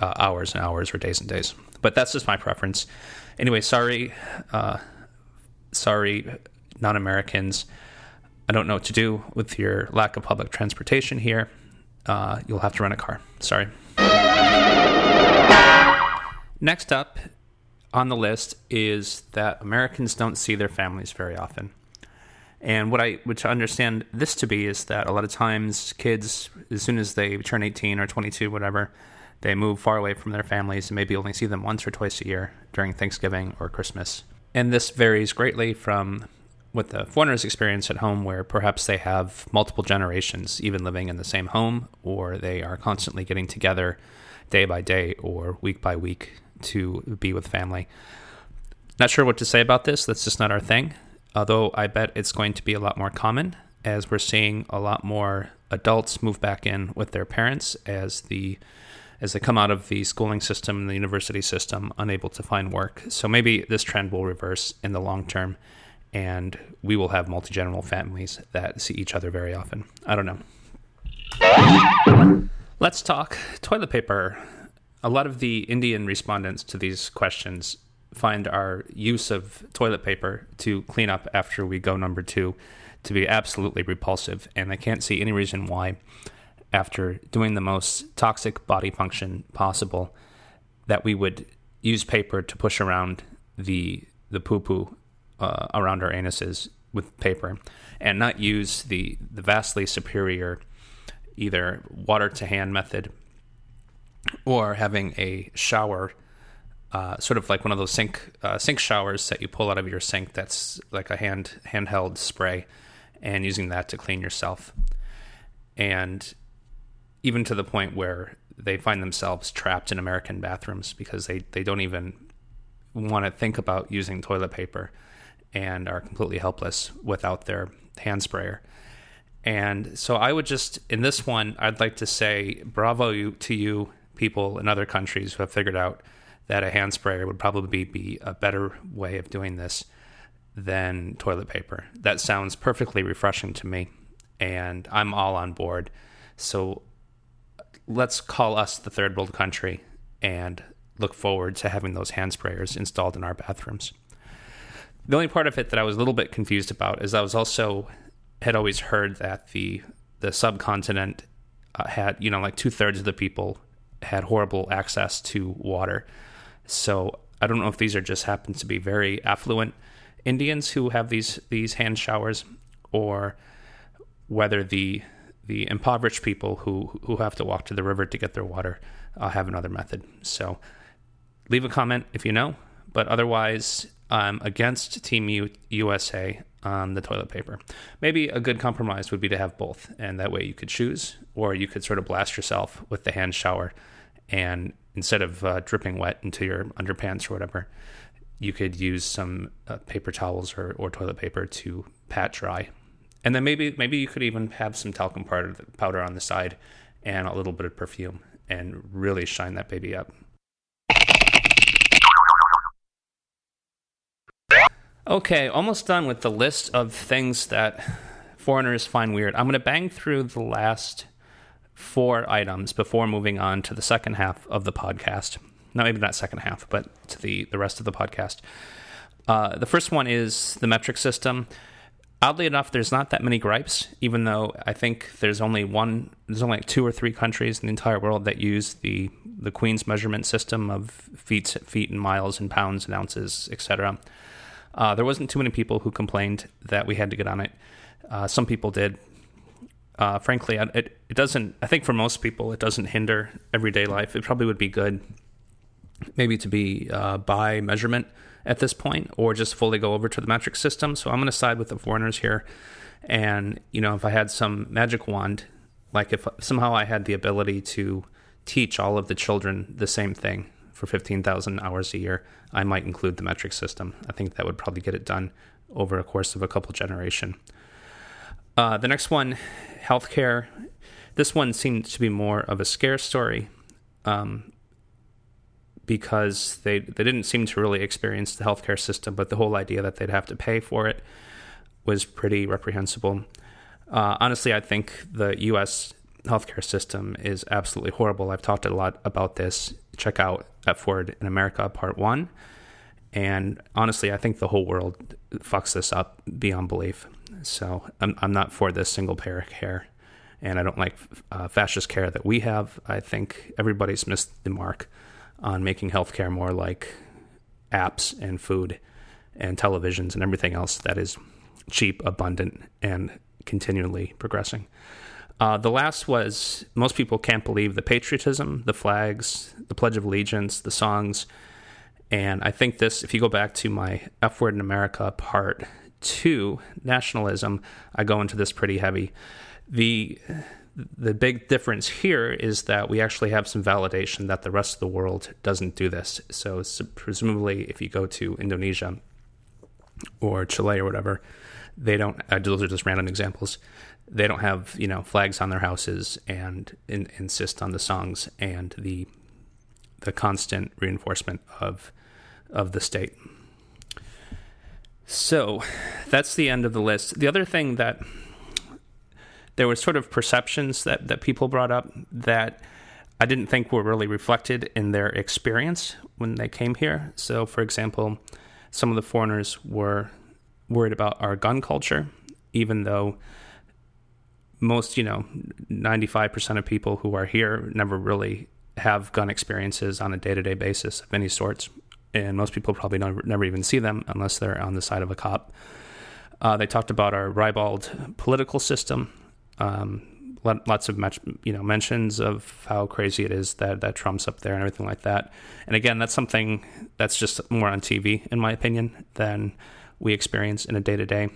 uh, hours and hours or days and days. But that's just my preference. Anyway, sorry, uh, sorry, non Americans. I don't know what to do with your lack of public transportation here. Uh, you'll have to rent a car. Sorry. Next up on the list is that Americans don't see their families very often. And what I would understand this to be is that a lot of times kids, as soon as they turn 18 or 22, whatever, they move far away from their families and maybe only see them once or twice a year during Thanksgiving or Christmas. And this varies greatly from what the foreigners experience at home, where perhaps they have multiple generations even living in the same home, or they are constantly getting together day by day or week by week to be with family. Not sure what to say about this. That's just not our thing. Although I bet it's going to be a lot more common as we're seeing a lot more adults move back in with their parents as the as they come out of the schooling system and the university system unable to find work. So maybe this trend will reverse in the long term and we will have multi-generational families that see each other very often. I don't know. Let's talk toilet paper. A lot of the Indian respondents to these questions find our use of toilet paper to clean up after we go number two to be absolutely repulsive, and I can't see any reason why, after doing the most toxic body function possible, that we would use paper to push around the the poo poo uh, around our anuses with paper, and not use the the vastly superior either water to hand method or having a shower uh, sort of like one of those sink uh, sink showers that you pull out of your sink that's like a hand handheld spray and using that to clean yourself. And even to the point where they find themselves trapped in American bathrooms because they, they don't even want to think about using toilet paper and are completely helpless without their hand sprayer. And so I would just, in this one, I'd like to say bravo to you, people in other countries who have figured out that a hand sprayer would probably be a better way of doing this than toilet paper. That sounds perfectly refreshing to me, and I'm all on board. So let's call us the third world country and look forward to having those hand sprayers installed in our bathrooms. The only part of it that I was a little bit confused about is I was also had always heard that the the subcontinent uh, had you know like two thirds of the people had horrible access to water. So I don't know if these are just happen to be very affluent Indians who have these these hand showers, or whether the the impoverished people who who have to walk to the river to get their water uh, have another method. So leave a comment if you know, but otherwise I'm against Team U- USA on the toilet paper. Maybe a good compromise would be to have both, and that way you could choose, or you could sort of blast yourself with the hand shower, and instead of uh, dripping wet into your underpants or whatever, you could use some uh, paper towels or, or toilet paper to pat dry. And then maybe maybe you could even have some talcum powder, powder on the side and a little bit of perfume and really shine that baby up. Okay, almost done with the list of things that foreigners find weird. I'm going to bang through the last four items before moving on to the second half of the podcast. No, maybe not second half, but to the, the rest of the podcast. Uh, the first one is the metric system. Oddly enough, there's not that many gripes, even though I think there's only one, there's only like two or three countries in the entire world that use the the Queen's measurement system of feet, feet and miles and pounds and ounces, etc. Uh, there wasn't too many people who complained that we had to get on it. Uh, some people did. Uh, frankly, it, it doesn't. I think for most people, it doesn't hinder everyday life. It probably would be good, maybe to be uh, by measurement at this point, or just fully go over to the metric system. So I'm going to side with the foreigners here. And you know, if I had some magic wand, like if somehow I had the ability to teach all of the children the same thing for 15,000 hours a year, I might include the metric system. I think that would probably get it done over a course of a couple generation. Uh, the next one, healthcare. This one seemed to be more of a scare story um, because they they didn't seem to really experience the healthcare system, but the whole idea that they'd have to pay for it was pretty reprehensible. Uh, honestly, I think the U.S. healthcare system is absolutely horrible. I've talked a lot about this. Check out F Word in America Part One. And honestly, I think the whole world fucks this up beyond belief. So I'm, I'm not for this single payer care. And I don't like uh, fascist care that we have. I think everybody's missed the mark on making healthcare more like apps and food and televisions and everything else that is cheap, abundant, and continually progressing. Uh, the last was most people can't believe the patriotism, the flags, the Pledge of Allegiance, the songs. And I think this, if you go back to my F Word in America part two, nationalism, I go into this pretty heavy. The the big difference here is that we actually have some validation that the rest of the world doesn't do this. So, so presumably, if you go to Indonesia or Chile or whatever, they don't. Uh, those are just random examples. They don't have you know flags on their houses and in, insist on the songs and the the constant reinforcement of of the state. So that's the end of the list. The other thing that there were sort of perceptions that, that people brought up that I didn't think were really reflected in their experience when they came here. So, for example, some of the foreigners were worried about our gun culture, even though most, you know, 95% of people who are here never really have gun experiences on a day to day basis of any sorts. And most people probably never, never even see them unless they're on the side of a cop. Uh, they talked about our ribald political system. Um, lots of you know mentions of how crazy it is that that Trump's up there and everything like that. And again, that's something that's just more on TV, in my opinion, than we experience in a day to day.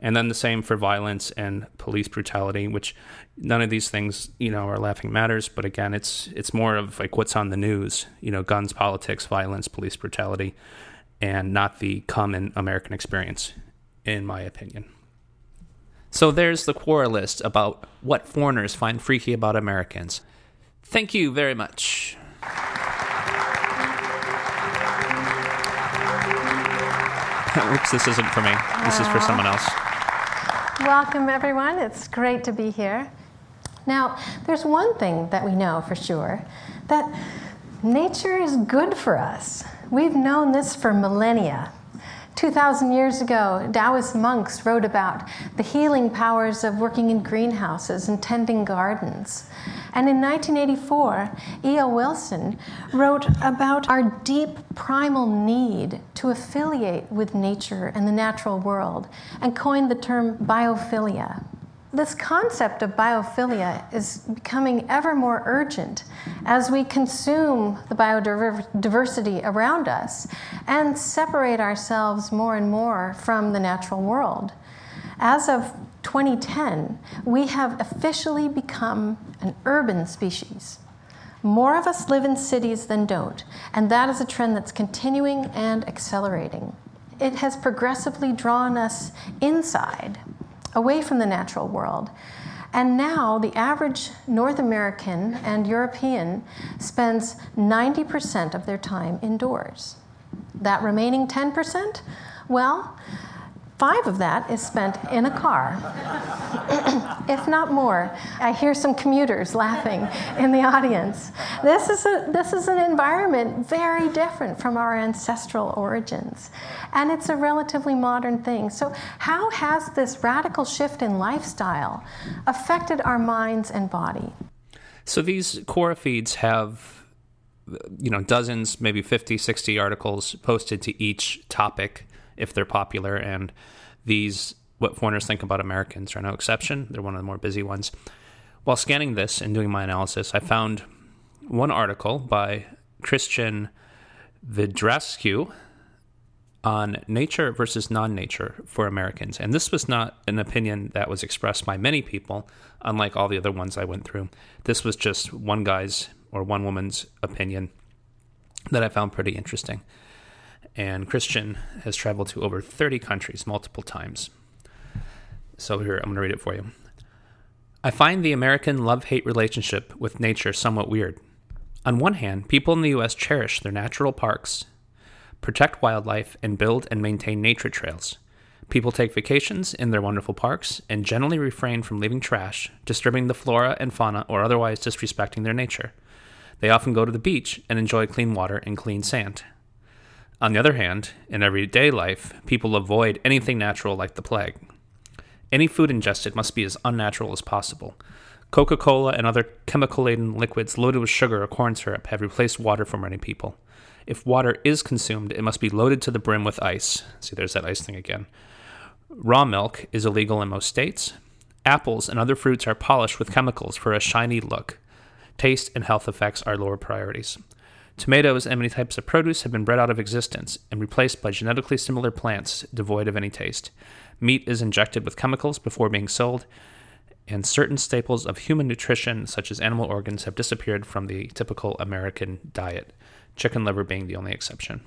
And then the same for violence and police brutality, which none of these things, you know, are laughing matters. But again, it's it's more of like what's on the news, you know, guns, politics, violence, police brutality, and not the common American experience, in my opinion. So there's the Quora list about what foreigners find freaky about Americans. Thank you very much. Oops, this isn't for me. This is for someone else. Welcome, everyone. It's great to be here. Now, there's one thing that we know for sure that nature is good for us. We've known this for millennia. 2,000 years ago, Taoist monks wrote about the healing powers of working in greenhouses and tending gardens. And in 1984, E.O. Wilson wrote about our deep primal need to affiliate with nature and the natural world and coined the term biophilia. This concept of biophilia is becoming ever more urgent as we consume the biodiversity around us and separate ourselves more and more from the natural world. As of 2010, we have officially become an urban species. More of us live in cities than don't, and that is a trend that's continuing and accelerating. It has progressively drawn us inside, away from the natural world. And now the average North American and European spends 90% of their time indoors. That remaining 10%, well, Five of that is spent in a car, if not more. I hear some commuters laughing in the audience. This is, a, this is an environment very different from our ancestral origins, and it's a relatively modern thing. So, how has this radical shift in lifestyle affected our minds and body? So, these Quora feeds have you know dozens maybe 50 60 articles posted to each topic if they're popular. And these, what foreigners think about Americans, are no exception. They're one of the more busy ones. While scanning this and doing my analysis, I found one article by Christian Vidrescu on nature versus non nature for Americans. And this was not an opinion that was expressed by many people, unlike all the other ones I went through. This was just one guy's or one woman's opinion that I found pretty interesting and Christian has traveled to over 30 countries multiple times. So here, I'm going to read it for you. I find the American love hate relationship with nature somewhat weird. On one hand, people in the U.S. cherish their natural parks, protect wildlife, and build and maintain nature trails. People take vacations in their wonderful parks and generally refrain from leaving trash, disturbing the flora and fauna, or otherwise disrespecting their nature. They often go to the beach and enjoy clean water and clean sand. On the other hand, in everyday life, people avoid anything natural like the plague. Any food ingested must be as unnatural as possible. Coca Cola and other chemical laden liquids loaded with sugar or corn syrup have replaced water for many people. If water is consumed, it must be loaded to the brim with ice. See, there's that ice thing again. Raw milk is illegal in most states. Apples and other fruits are polished with chemicals for a shiny look. Taste and health effects are lower priorities. Tomatoes and many types of produce have been bred out of existence and replaced by genetically similar plants devoid of any taste. Meat is injected with chemicals before being sold, and certain staples of human nutrition, such as animal organs, have disappeared from the typical American diet, chicken liver being the only exception.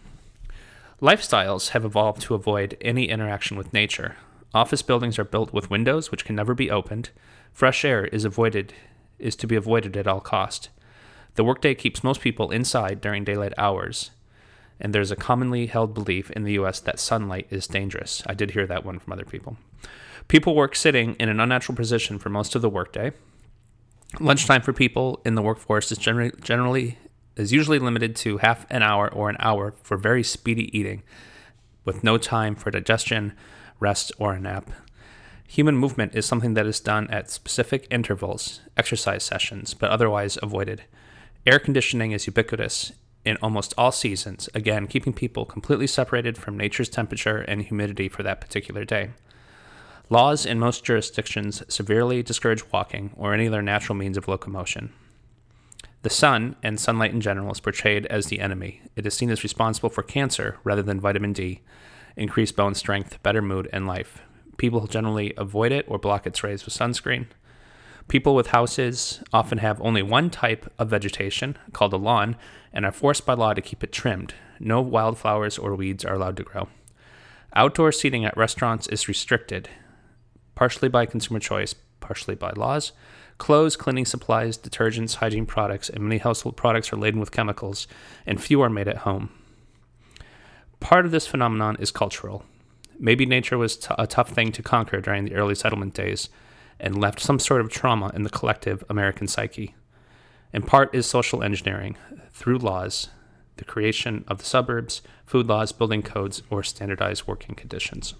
Lifestyles have evolved to avoid any interaction with nature. Office buildings are built with windows which can never be opened. Fresh air is avoided is to be avoided at all cost. The workday keeps most people inside during daylight hours, and there's a commonly held belief in the US that sunlight is dangerous. I did hear that one from other people. People work sitting in an unnatural position for most of the workday. Lunchtime for people in the workforce is generally, generally is usually limited to half an hour or an hour for very speedy eating, with no time for digestion, rest, or a nap. Human movement is something that is done at specific intervals, exercise sessions, but otherwise avoided. Air conditioning is ubiquitous in almost all seasons, again, keeping people completely separated from nature's temperature and humidity for that particular day. Laws in most jurisdictions severely discourage walking or any other natural means of locomotion. The sun, and sunlight in general, is portrayed as the enemy. It is seen as responsible for cancer rather than vitamin D, increased bone strength, better mood, and life. People generally avoid it or block its rays with sunscreen. People with houses often have only one type of vegetation, called a lawn, and are forced by law to keep it trimmed. No wildflowers or weeds are allowed to grow. Outdoor seating at restaurants is restricted, partially by consumer choice, partially by laws. Clothes, cleaning supplies, detergents, hygiene products, and many household products are laden with chemicals, and few are made at home. Part of this phenomenon is cultural. Maybe nature was t- a tough thing to conquer during the early settlement days, and left some sort of trauma in the collective American psyche. In part is social engineering through laws, the creation of the suburbs, food laws, building codes, or standardized working conditions.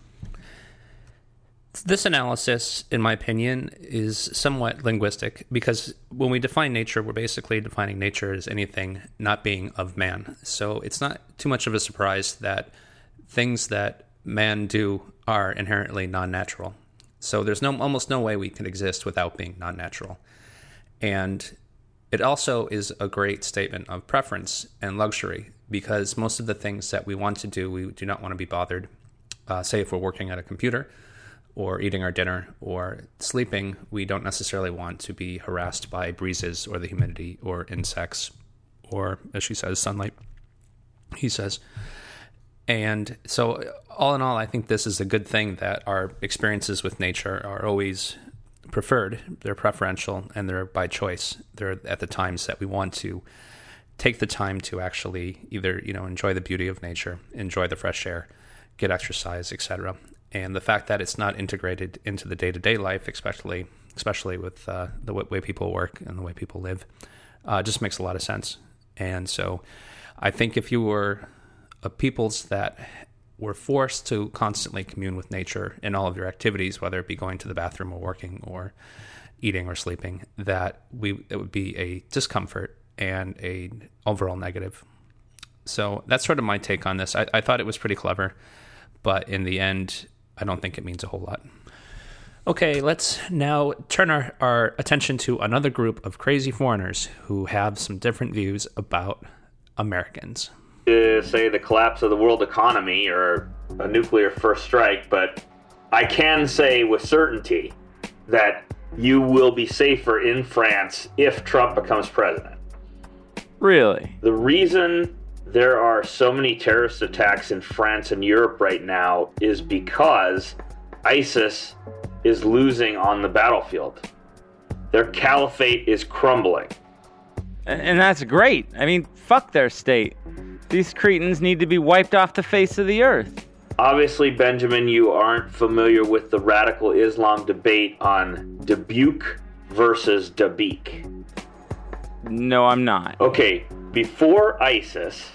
This analysis, in my opinion, is somewhat linguistic because when we define nature, we're basically defining nature as anything not being of man. So it's not too much of a surprise that things that man do are inherently non natural. So there's no almost no way we can exist without being non-natural. And it also is a great statement of preference and luxury because most of the things that we want to do, we do not want to be bothered. Uh, say if we're working at a computer or eating our dinner or sleeping, we don't necessarily want to be harassed by breezes or the humidity or insects or, as she says, sunlight. He says. And so, all in all, I think this is a good thing that our experiences with nature are always preferred. They're preferential and they're by choice. They're at the times that we want to take the time to actually either you know enjoy the beauty of nature, enjoy the fresh air, get exercise, etc. and the fact that it's not integrated into the day to day life, especially especially with uh, the way people work and the way people live, uh, just makes a lot of sense. And so, I think if you were peoples that were forced to constantly commune with nature in all of your activities, whether it be going to the bathroom or working or eating or sleeping, that we it would be a discomfort and a overall negative. So that's sort of my take on this. I, I thought it was pretty clever, but in the end, I don't think it means a whole lot. Okay, let's now turn our, our attention to another group of crazy foreigners who have some different views about Americans. To say the collapse of the world economy or a nuclear first strike, but I can say with certainty that you will be safer in France if Trump becomes president. Really? The reason there are so many terrorist attacks in France and Europe right now is because ISIS is losing on the battlefield. Their caliphate is crumbling. And that's great. I mean, fuck their state. These cretins need to be wiped off the face of the earth. Obviously, Benjamin, you aren't familiar with the radical Islam debate on Dubuque versus Dabiq. No, I'm not. Okay, before ISIS,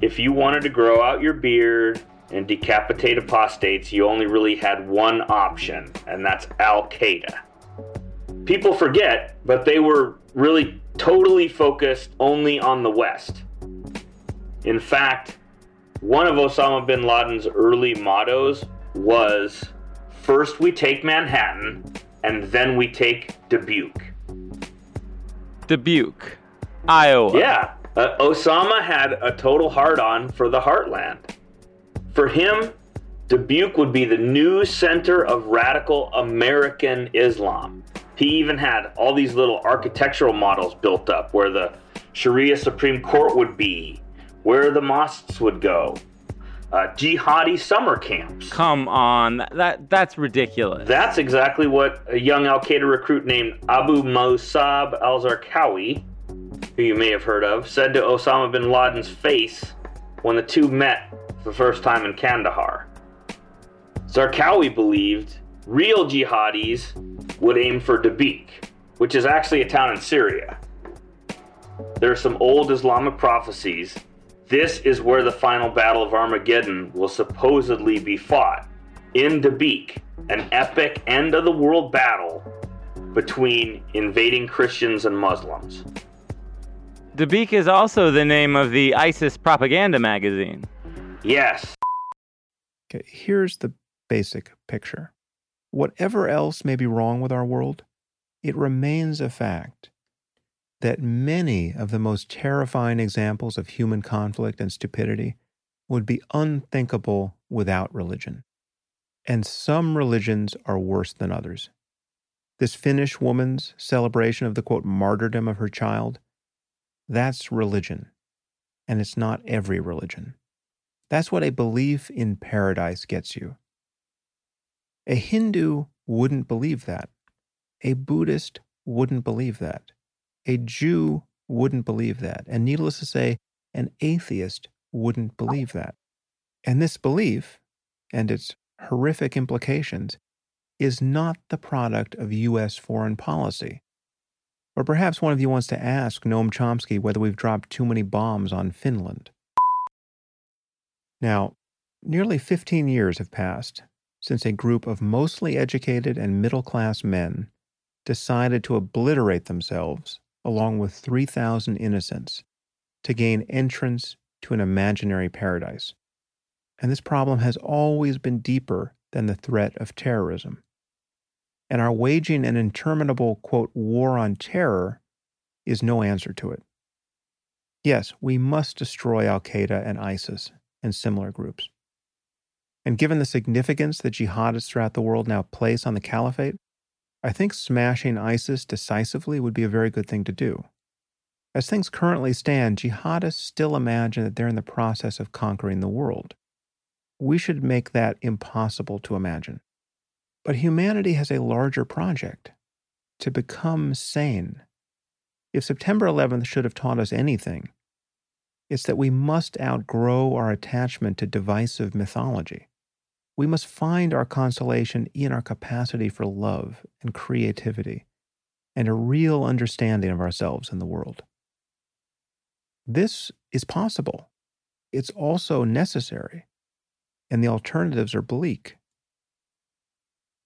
if you wanted to grow out your beard and decapitate apostates, you only really had one option, and that's Al Qaeda. People forget, but they were really totally focused only on the West. In fact, one of Osama bin Laden's early mottos was first we take Manhattan and then we take Dubuque. Dubuque, Iowa. Yeah, uh, Osama had a total hard on for the heartland. For him, Dubuque would be the new center of radical American Islam. He even had all these little architectural models built up where the Sharia Supreme Court would be, where the mosques would go, uh, jihadi summer camps. Come on, that that's ridiculous. That's exactly what a young Al Qaeda recruit named Abu Musab al Zarqawi, who you may have heard of, said to Osama bin Laden's face when the two met for the first time in Kandahar. Zarqawi believed real jihadis would aim for Dabiq, which is actually a town in Syria. There are some old Islamic prophecies. This is where the final battle of Armageddon will supposedly be fought in Dabiq, an epic end of the world battle between invading Christians and Muslims. Dabiq is also the name of the ISIS propaganda magazine. Yes. Okay, here's the basic picture. Whatever else may be wrong with our world, it remains a fact that many of the most terrifying examples of human conflict and stupidity would be unthinkable without religion. And some religions are worse than others. This Finnish woman's celebration of the quote martyrdom of her child, that's religion. And it's not every religion. That's what a belief in paradise gets you. A Hindu wouldn't believe that. A Buddhist wouldn't believe that. A Jew wouldn't believe that. And needless to say, an atheist wouldn't believe that. And this belief and its horrific implications is not the product of U.S. foreign policy. Or perhaps one of you wants to ask Noam Chomsky whether we've dropped too many bombs on Finland. Now, nearly 15 years have passed since a group of mostly educated and middle class men decided to obliterate themselves along with 3,000 innocents to gain entrance to an imaginary paradise. And this problem has always been deeper than the threat of terrorism. And our waging an interminable, quote, war on terror is no answer to it. Yes, we must destroy Al Qaeda and ISIS and similar groups. And given the significance that jihadists throughout the world now place on the caliphate, I think smashing ISIS decisively would be a very good thing to do. As things currently stand, jihadists still imagine that they're in the process of conquering the world. We should make that impossible to imagine. But humanity has a larger project to become sane. If September 11th should have taught us anything, it's that we must outgrow our attachment to divisive mythology. We must find our consolation in our capacity for love and creativity and a real understanding of ourselves and the world. This is possible. It's also necessary, and the alternatives are bleak.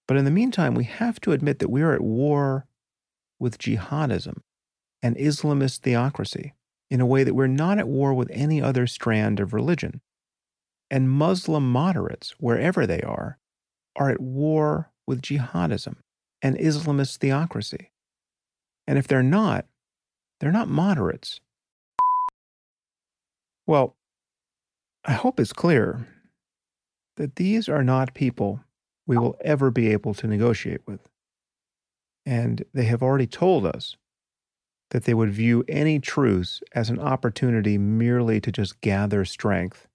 But in the meantime, we have to admit that we are at war with jihadism and Islamist theocracy in a way that we're not at war with any other strand of religion. And Muslim moderates, wherever they are, are at war with jihadism and Islamist theocracy. And if they're not, they're not moderates. Well, I hope it's clear that these are not people we will ever be able to negotiate with. And they have already told us that they would view any truce as an opportunity merely to just gather strength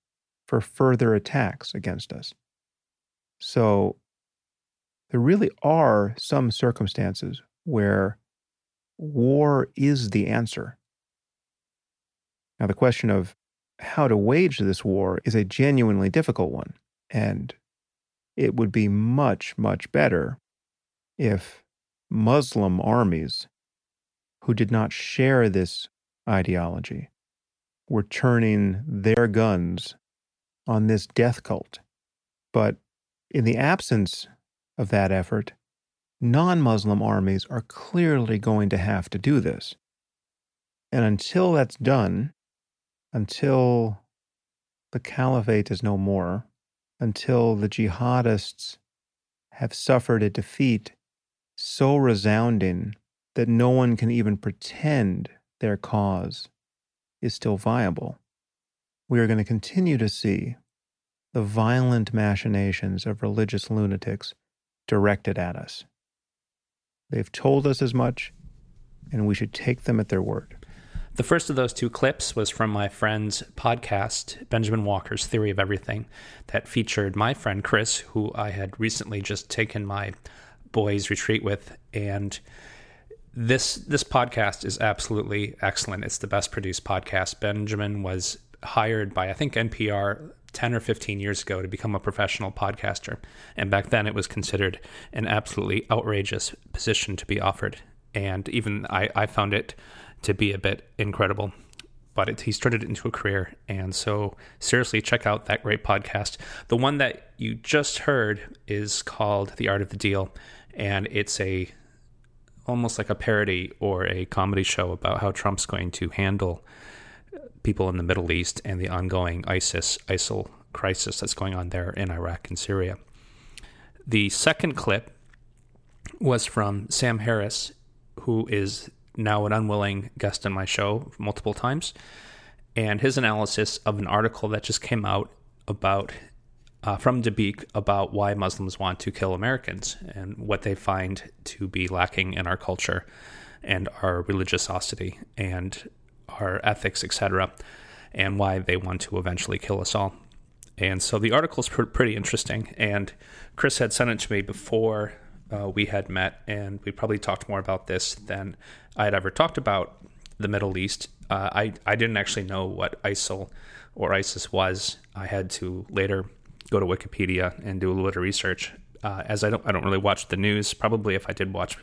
for further attacks against us. So there really are some circumstances where war is the answer. Now, the question of how to wage this war is a genuinely difficult one, and it would be much, much better if Muslim armies who did not share this ideology were turning their guns on this death cult. But in the absence of that effort, non Muslim armies are clearly going to have to do this. And until that's done, until the caliphate is no more, until the jihadists have suffered a defeat so resounding that no one can even pretend their cause is still viable, we are going to continue to see the violent machinations of religious lunatics directed at us. They've told us as much, and we should take them at their word. The first of those two clips was from my friend's podcast, Benjamin Walker's Theory of Everything, that featured my friend Chris, who I had recently just taken my boys' retreat with. And this this podcast is absolutely excellent. It's the best produced podcast. Benjamin was hired by I think NPR 10 or 15 years ago to become a professional podcaster. And back then it was considered an absolutely outrageous position to be offered. And even I, I found it to be a bit incredible. But it, he's turned it into a career. And so, seriously, check out that great podcast. The one that you just heard is called The Art of the Deal. And it's a almost like a parody or a comedy show about how Trump's going to handle people in the Middle East and the ongoing ISIS ISIL crisis that's going on there in Iraq and Syria. The second clip was from Sam Harris, who is now an unwilling guest on my show multiple times, and his analysis of an article that just came out about uh, from Dabiq about why Muslims want to kill Americans and what they find to be lacking in our culture and our religiosity and our ethics, etc., and why they want to eventually kill us all. And so the article is pr- pretty interesting. And Chris had sent it to me before uh, we had met, and we probably talked more about this than I had ever talked about the Middle East. Uh, I I didn't actually know what ISIL or ISIS was. I had to later go to Wikipedia and do a little bit of research. Uh, as I don't I don't really watch the news. Probably if I did watch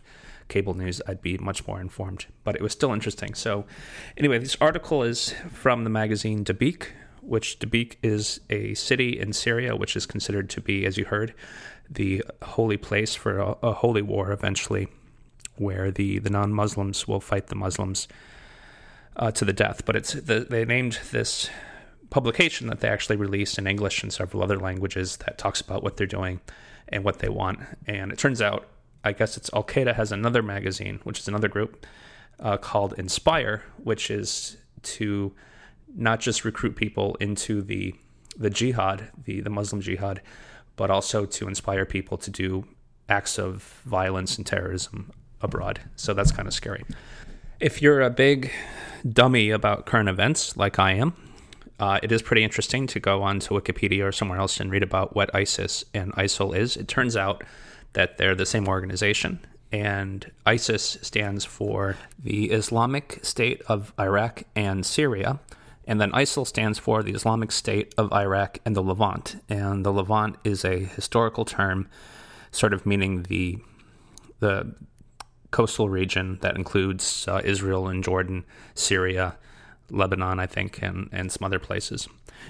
cable news, I'd be much more informed. But it was still interesting. So anyway, this article is from the magazine Dabiq, which Dabiq is a city in Syria, which is considered to be, as you heard, the holy place for a, a holy war eventually, where the, the non Muslims will fight the Muslims uh, to the death. But it's the, they named this publication that they actually released in English and several other languages that talks about what they're doing and what they want. And it turns out, I guess it's Al Qaeda has another magazine, which is another group uh, called Inspire, which is to not just recruit people into the the jihad, the the Muslim jihad, but also to inspire people to do acts of violence and terrorism abroad. So that's kind of scary. If you're a big dummy about current events, like I am, uh, it is pretty interesting to go onto Wikipedia or somewhere else and read about what ISIS and ISIL is. It turns out that they're the same organization, and ISIS stands for the Islamic State of Iraq and Syria, And then ISIL stands for the Islamic State of Iraq and the Levant. And the Levant is a historical term, sort of meaning the the coastal region that includes uh, Israel and Jordan, Syria, Lebanon, I think, and, and some other places.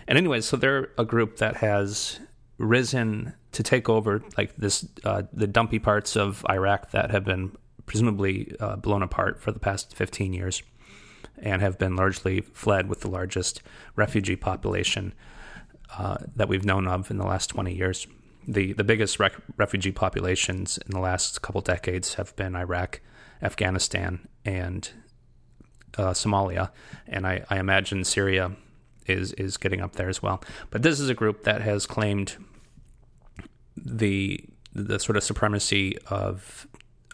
And anyways, so they're a group that has risen to take over like this uh, the dumpy parts of Iraq that have been presumably uh, blown apart for the past 15 years and have been largely fled with the largest refugee population uh, that we've known of in the last 20 years. The, the biggest rec- refugee populations in the last couple decades have been Iraq, Afghanistan, and uh, Somalia. And I, I imagine Syria is, is getting up there as well. But this is a group that has claimed the the sort of supremacy of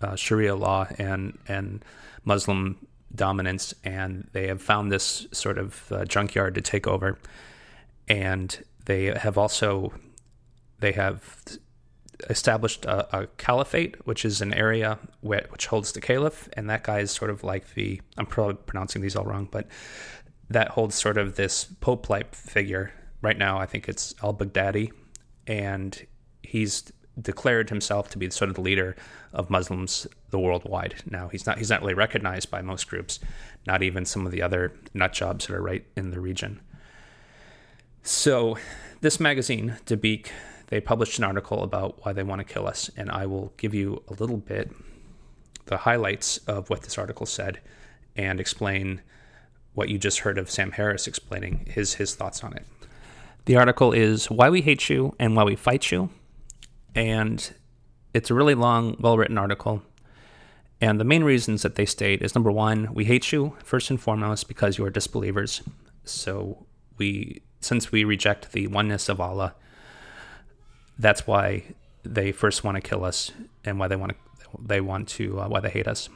uh, Sharia law and and Muslim dominance, and they have found this sort of uh, junkyard to take over, and they have also they have established a, a caliphate, which is an area which, which holds the caliph, and that guy is sort of like the I'm probably pronouncing these all wrong, but that holds sort of this pope-like figure. Right now, I think it's al Baghdadi, and he's declared himself to be sort of the leader of Muslims the worldwide. Now he's not he's not really recognized by most groups, not even some of the other nut jobs that are right in the region. So this magazine, Dabiq, they published an article about why they want to kill us, and I will give you a little bit the highlights of what this article said and explain what you just heard of Sam Harris explaining his his thoughts on it. The article is Why We Hate You and Why We Fight You and it's a really long, well written article. And the main reasons that they state is number one, we hate you first and foremost because you are disbelievers. So we, since we reject the oneness of Allah, that's why they first want to kill us and why they want to they want to uh, why they hate us.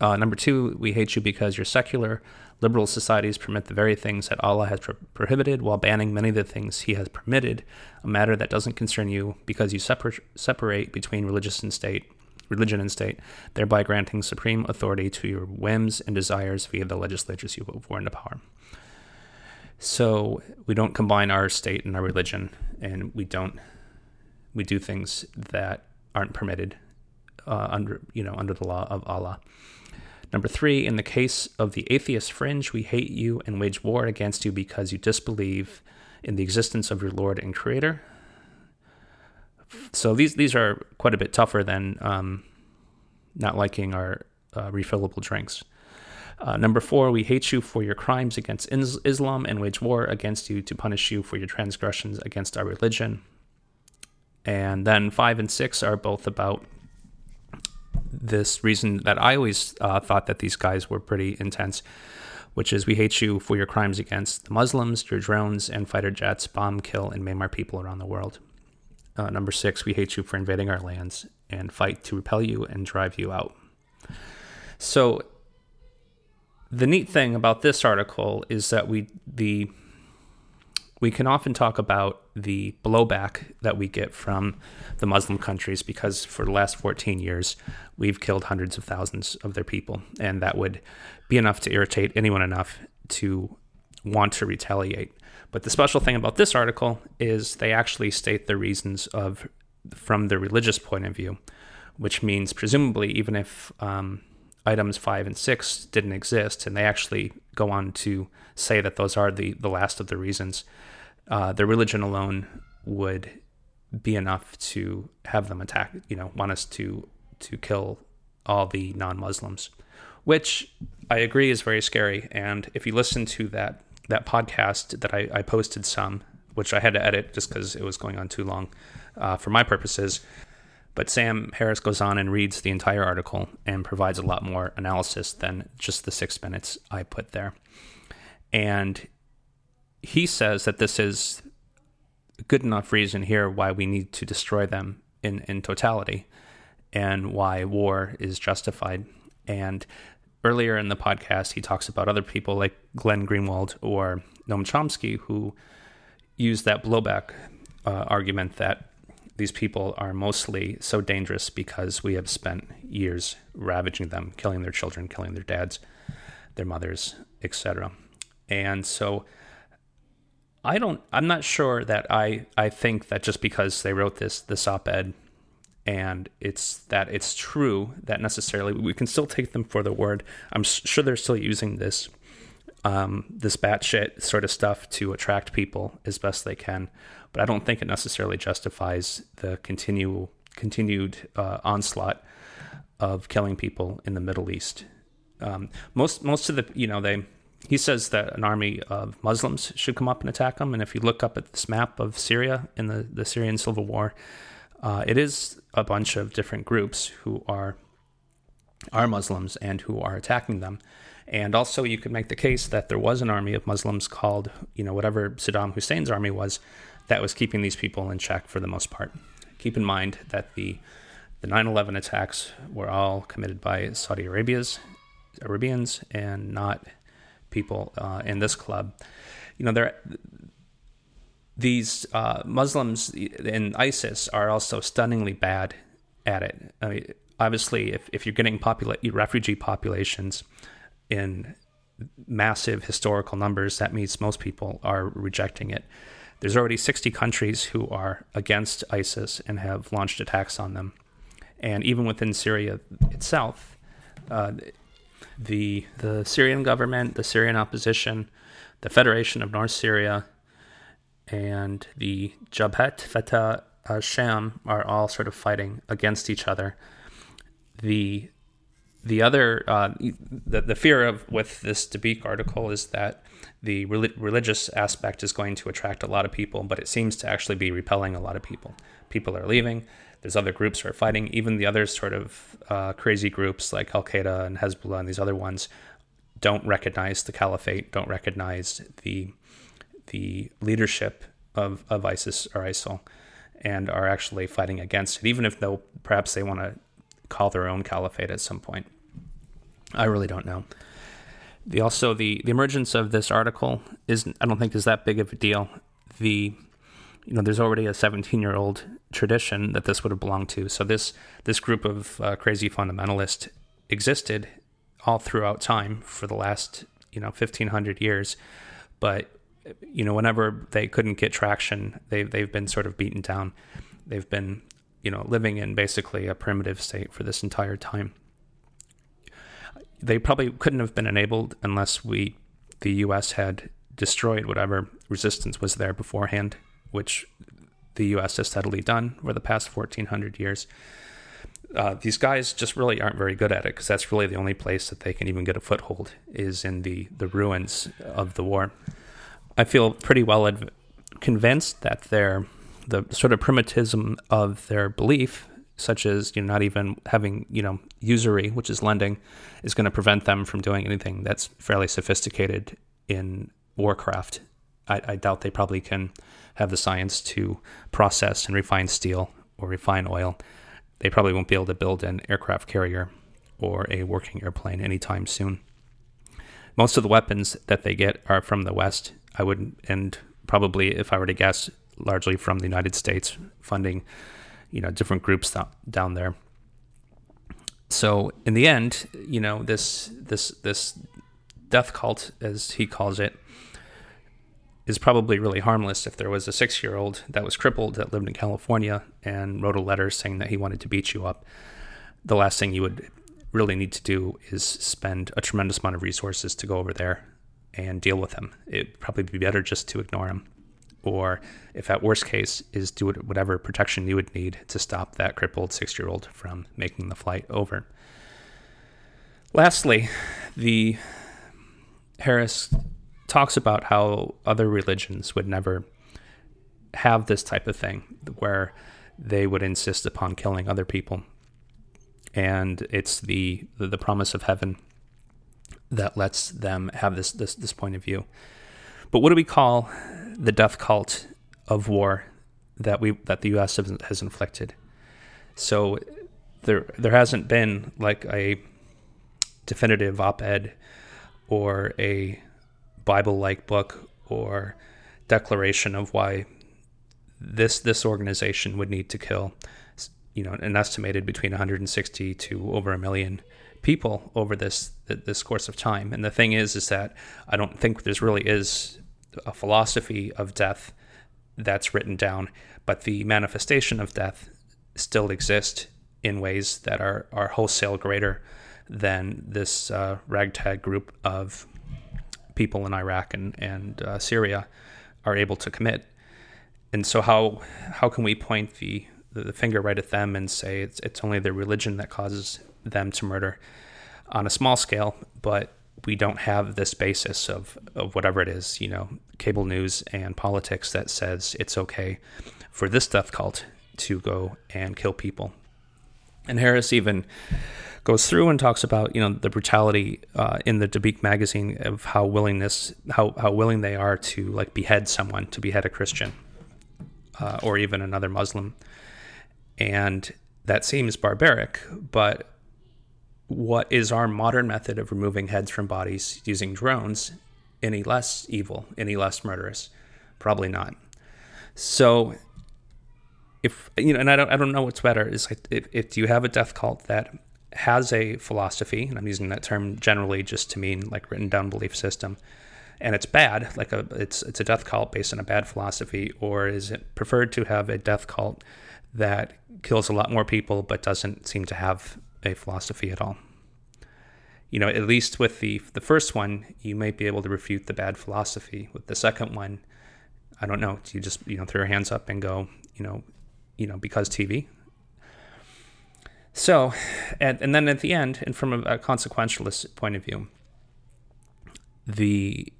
Uh, number two, we hate you because you're secular. Liberal societies permit the very things that Allah has pro- prohibited while banning many of the things He has permitted, a matter that doesn't concern you because you separ- separate between religious and state, religion and state, thereby granting supreme authority to your whims and desires via the legislatures you vote for into power. So we don't combine our state and our religion, and we don't we do things that aren't permitted uh, under you know under the law of Allah. Number three, in the case of the atheist fringe, we hate you and wage war against you because you disbelieve in the existence of your Lord and Creator. So these these are quite a bit tougher than um, not liking our uh, refillable drinks. Uh, number four, we hate you for your crimes against Islam and wage war against you to punish you for your transgressions against our religion. And then five and six are both about this reason that I always uh, thought that these guys were pretty intense, which is we hate you for your crimes against the Muslims, your drones and fighter jets bomb, kill, and maim our people around the world. Uh, number six, we hate you for invading our lands and fight to repel you and drive you out. So, the neat thing about this article is that we the we can often talk about the blowback that we get from the Muslim countries because for the last 14 years, we've killed hundreds of thousands of their people. And that would be enough to irritate anyone enough to want to retaliate. But the special thing about this article is they actually state the reasons of from the religious point of view, which means presumably even if um, items five and six didn't exist, and they actually go on to say that those are the, the last of the reasons, uh, the religion alone would be enough to have them attack, you know, want us to to kill all the non-Muslims, which I agree is very scary. And if you listen to that that podcast that I, I posted some, which I had to edit just because it was going on too long uh, for my purposes, but Sam Harris goes on and reads the entire article and provides a lot more analysis than just the six minutes I put there. And he says that this is a good enough reason here why we need to destroy them in, in totality and why war is justified. And earlier in the podcast, he talks about other people like Glenn Greenwald or Noam Chomsky who use that blowback uh, argument that these people are mostly so dangerous because we have spent years ravaging them, killing their children, killing their dads, their mothers, etc. And so I don't. I'm not sure that I. I think that just because they wrote this this op-ed, and it's that it's true that necessarily we can still take them for the word. I'm sure they're still using this um, this batshit sort of stuff to attract people as best they can, but I don't think it necessarily justifies the continual continued uh, onslaught of killing people in the Middle East. Um, most most of the you know they he says that an army of Muslims should come up and attack them. And if you look up at this map of Syria in the, the Syrian civil war, uh, it is a bunch of different groups who are are Muslims and who are attacking them. And also, you could make the case that there was an army of Muslims called, you know, whatever Saddam Hussein's army was, that was keeping these people in check for the most part. Keep in mind that the the 9/11 attacks were all committed by Saudi Arabia's Arabians and not people uh, in this club. You know, there these uh, Muslims in ISIS are also stunningly bad at it. I mean, obviously, if, if you're getting popula- refugee populations in massive historical numbers, that means most people are rejecting it. There's already 60 countries who are against ISIS and have launched attacks on them. And even within Syria itself, uh, the the Syrian government, the Syrian opposition, the Federation of North Syria, and the Jabhat Fatah al-Sham are all sort of fighting against each other. The the other uh, the, the fear of with this Dabiq article is that the religious aspect is going to attract a lot of people, but it seems to actually be repelling a lot of people. People are leaving. There's other groups who are fighting. Even the other sort of uh, crazy groups like Al Qaeda and Hezbollah and these other ones don't recognize the caliphate, don't recognize the the leadership of, of ISIS or ISIL, and are actually fighting against it, even if though perhaps they want to call their own caliphate at some point. I really don't know. The also the the emergence of this article is I don't think is that big of a deal. The you know there's already a 17 year old tradition that this would have belonged to. So this this group of uh, crazy fundamentalists existed all throughout time for the last you know 1500 years, but you know whenever they couldn't get traction, they they've been sort of beaten down. They've been you know living in basically a primitive state for this entire time. They probably couldn't have been enabled unless we the U.S. had destroyed whatever resistance was there beforehand, which the U.S. has steadily done over the past 1,400 years. Uh, these guys just really aren't very good at it because that's really the only place that they can even get a foothold is in the, the ruins of the war. I feel pretty well adv- convinced that their the sort of primitivism of their belief, such as you know not even having you know usury, which is lending, is going to prevent them from doing anything that's fairly sophisticated in warcraft. I, I doubt they probably can have the science to process and refine steel or refine oil. They probably won't be able to build an aircraft carrier or a working airplane anytime soon. Most of the weapons that they get are from the West. I would, and probably, if I were to guess, largely from the United States, funding, you know, different groups th- down there. So in the end, you know, this this this death cult, as he calls it, is probably really harmless if there was a six year old that was crippled that lived in California and wrote a letter saying that he wanted to beat you up. The last thing you would really need to do is spend a tremendous amount of resources to go over there and deal with him. It'd probably be better just to ignore him. Or, if at worst case, is do whatever protection you would need to stop that crippled six year old from making the flight over. Lastly, the Harris talks about how other religions would never have this type of thing where they would insist upon killing other people. And it's the, the, promise of heaven that lets them have this, this this point of view. But what do we call the death cult of war that we that the U.S. has, has inflicted? So there there hasn't been like a definitive op-ed or a Bible like book or declaration of why this this organization would need to kill you know an estimated between 160 to over a million people over this this course of time. And the thing is is that I don't think there's really is a philosophy of death that's written down, but the manifestation of death still exists in ways that are, are wholesale greater than this uh, ragtag group of people in Iraq and, and uh, Syria are able to commit. And so, how how can we point the, the finger right at them and say it's, it's only their religion that causes them to murder on a small scale, but we don't have this basis of, of whatever it is, you know, cable news and politics that says it's okay for this death cult to go and kill people. And Harris even goes through and talks about you know the brutality uh, in the Dabiq magazine of how willingness how how willing they are to like behead someone to behead a Christian uh, or even another Muslim, and that seems barbaric, but what is our modern method of removing heads from bodies using drones any less evil, any less murderous? Probably not. So if you know, and I don't, I don't know what's better is like if, if you have a death cult that has a philosophy, and I'm using that term generally just to mean like written down belief system, and it's bad, like a it's it's a death cult based on a bad philosophy, or is it preferred to have a death cult that kills a lot more people but doesn't seem to have a philosophy at all? You know, at least with the the first one, you might be able to refute the bad philosophy. With the second one, I don't know. You just you know throw your hands up and go, you know, you know, because TV, so, and, and then at the end, and from a, a consequentialist point of view, the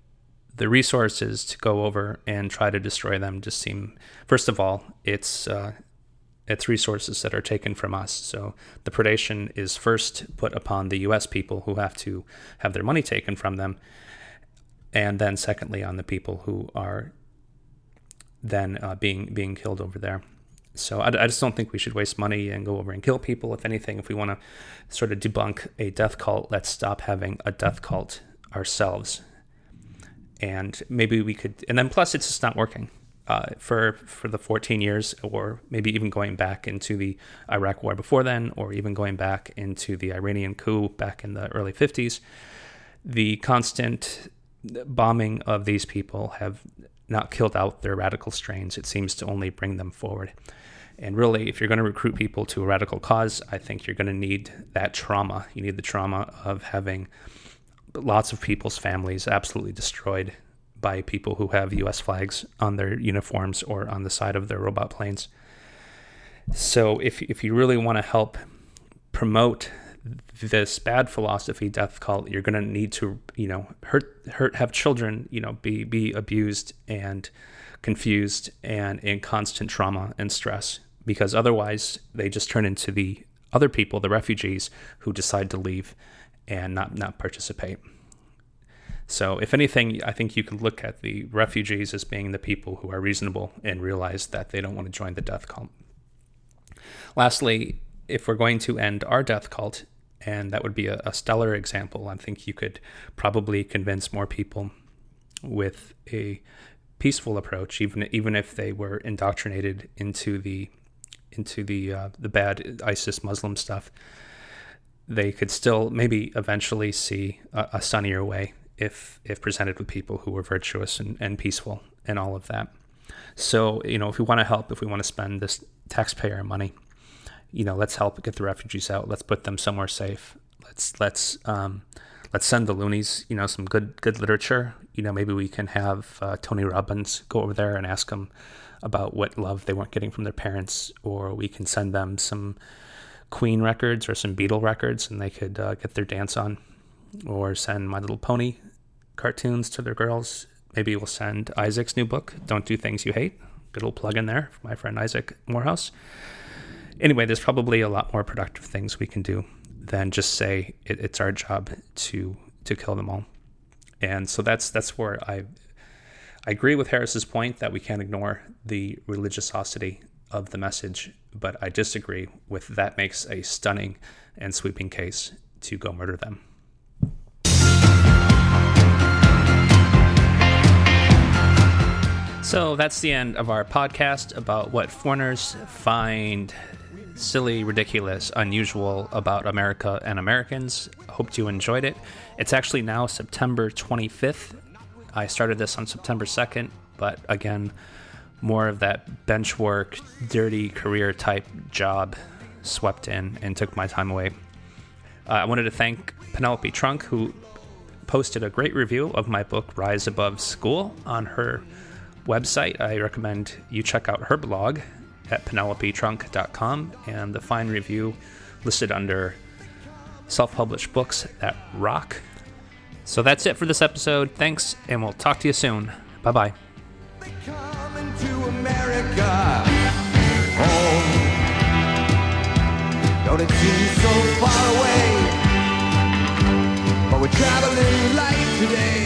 the resources to go over and try to destroy them just seem first of all it's uh, it's resources that are taken from us. So the predation is first put upon the US people who have to have their money taken from them and then secondly on the people who are then uh, being being killed over there so I, I, just don't think we should waste money and go over and kill people. If anything, if we want to sort of debunk a death cult, let's stop having a death cult ourselves. And maybe we could, and then plus it's just not working. Uh, for for the 14 years, or maybe even going back into the Iraq War before then, or even going back into the Iranian coup back in the early 50s, the constant bombing of these people have not killed out their radical strains. It seems to only bring them forward. And really, if you're going to recruit people to a radical cause, I think you're going to need that trauma. You need the trauma of having lots of people's families absolutely destroyed by people who have US flags on their uniforms or on the side of their robot planes. So if if you really want to help promote this bad philosophy death cult you're going to need to you know hurt hurt have children you know be be abused and confused and in constant trauma and stress because otherwise they just turn into the other people, the refugees, who decide to leave and not, not participate. So, if anything, I think you can look at the refugees as being the people who are reasonable and realize that they don't want to join the death cult. Lastly, if we're going to end our death cult, and that would be a, a stellar example, I think you could probably convince more people with a peaceful approach, even even if they were indoctrinated into the into the uh, the bad ISIS Muslim stuff, they could still maybe eventually see a, a, sunnier way if if presented with people who were virtuous and, and peaceful and all of that. So you know, if we want to help, if we want to spend this taxpayer money, you know, let's help get the refugees out. Let's put them somewhere safe. Let's let's um, let's send the loonies, you know, some good good literature. You know, maybe we can have uh, Tony Robbins go over there and ask them about what love they weren't getting from their parents, or we can send them some Queen records or some Beatle records, and they could uh, get their dance on, or send My Little Pony cartoons to their girls. Maybe we'll send Isaac's new book, Don't Do Things You Hate. Good little plug in there for my friend Isaac Morehouse. Anyway, there's probably a lot more productive things we can do than just say it, it's our job to to kill them all. And so that's that's where I I agree with Harris's point that we can't ignore the religiosity of the message, but I disagree with that makes a stunning and sweeping case to go murder them. So that's the end of our podcast about what foreigners find silly, ridiculous, unusual about America and Americans. Hope you enjoyed it. It's actually now September 25th, I started this on September 2nd, but again, more of that bench work, dirty career type job swept in and took my time away. Uh, I wanted to thank Penelope Trunk, who posted a great review of my book, Rise Above School, on her website. I recommend you check out her blog at penelopetrunk.com and the fine review listed under self published books that rock. So that's it for this episode. Thanks, and we'll talk to you soon. Bye bye. Don't it seem so far away? But we're traveling light today.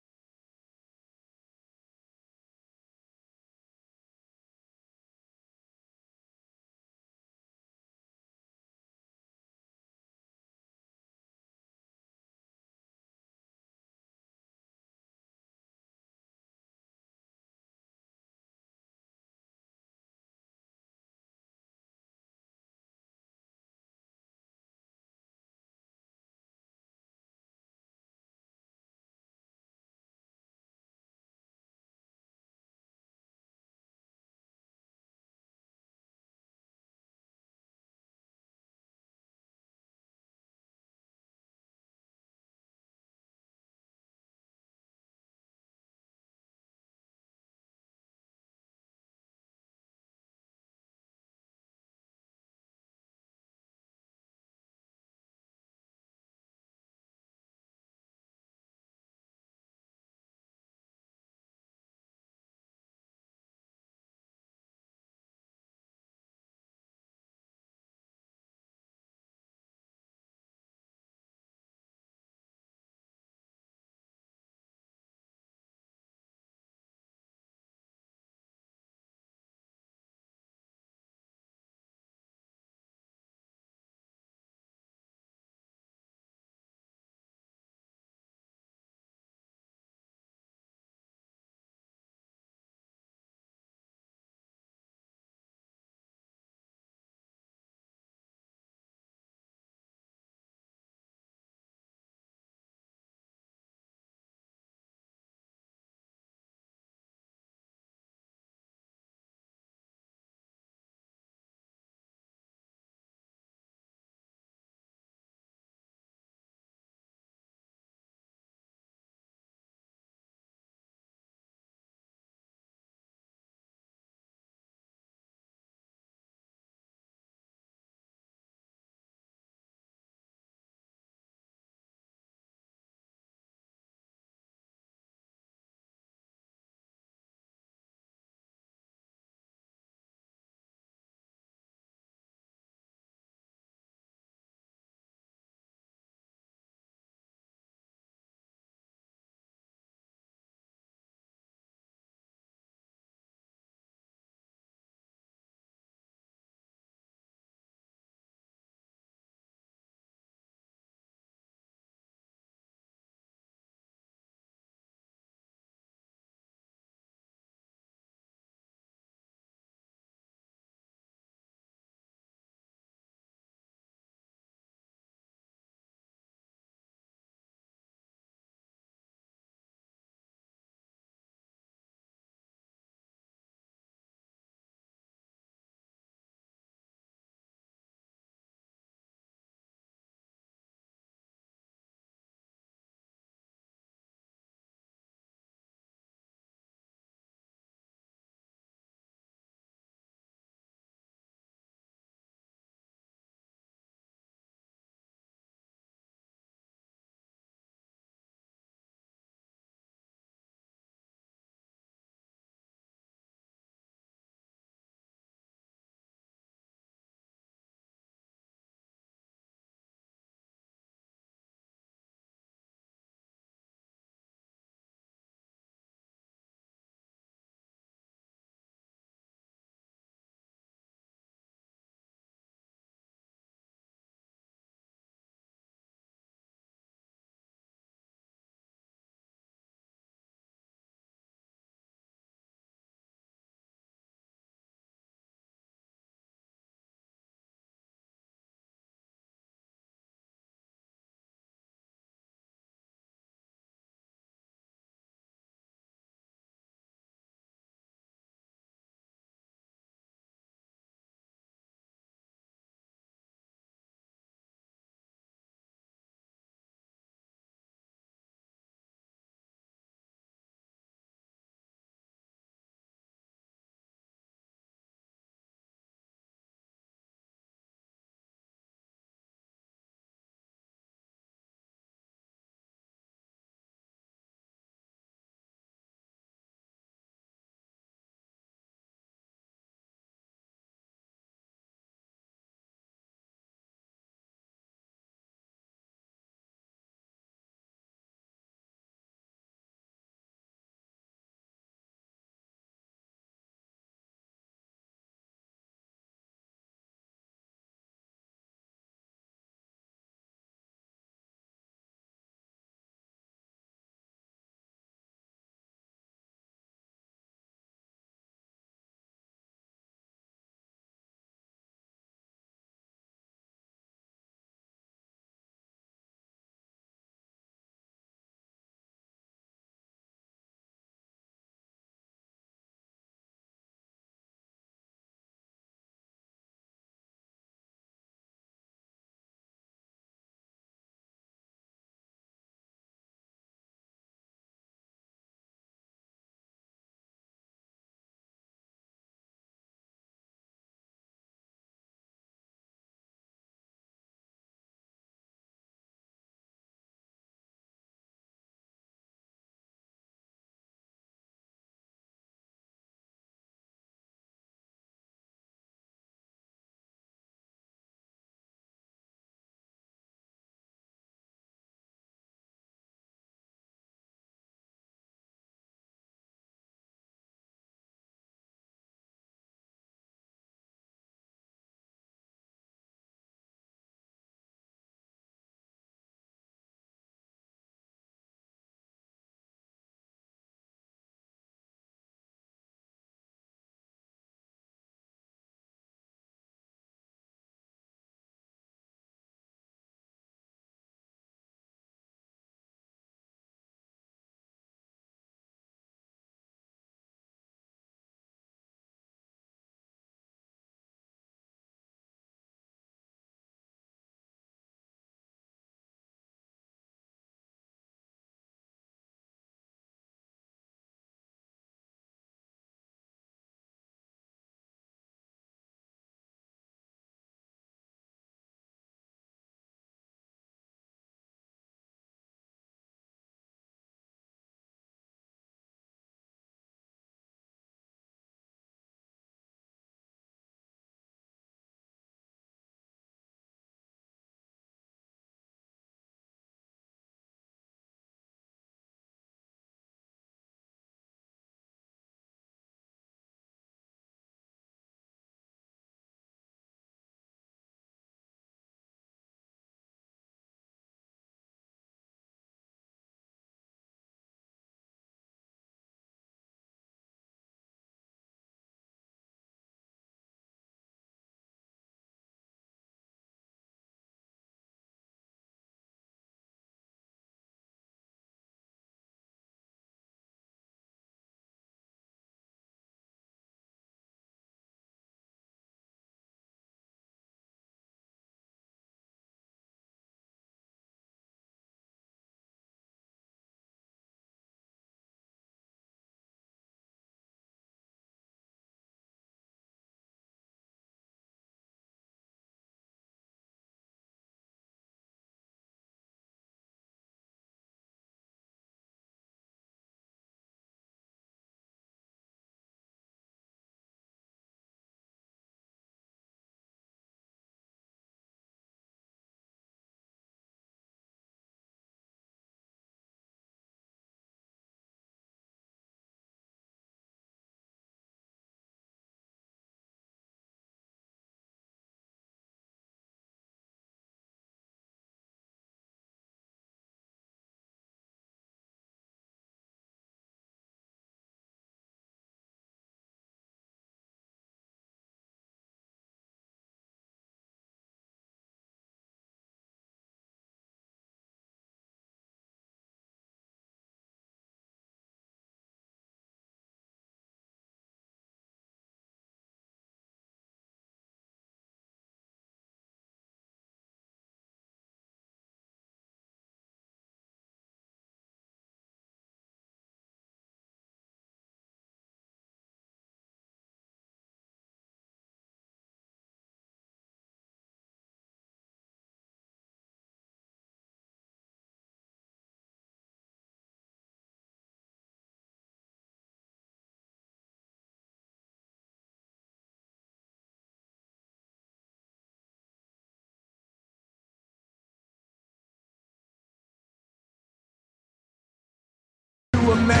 America, America.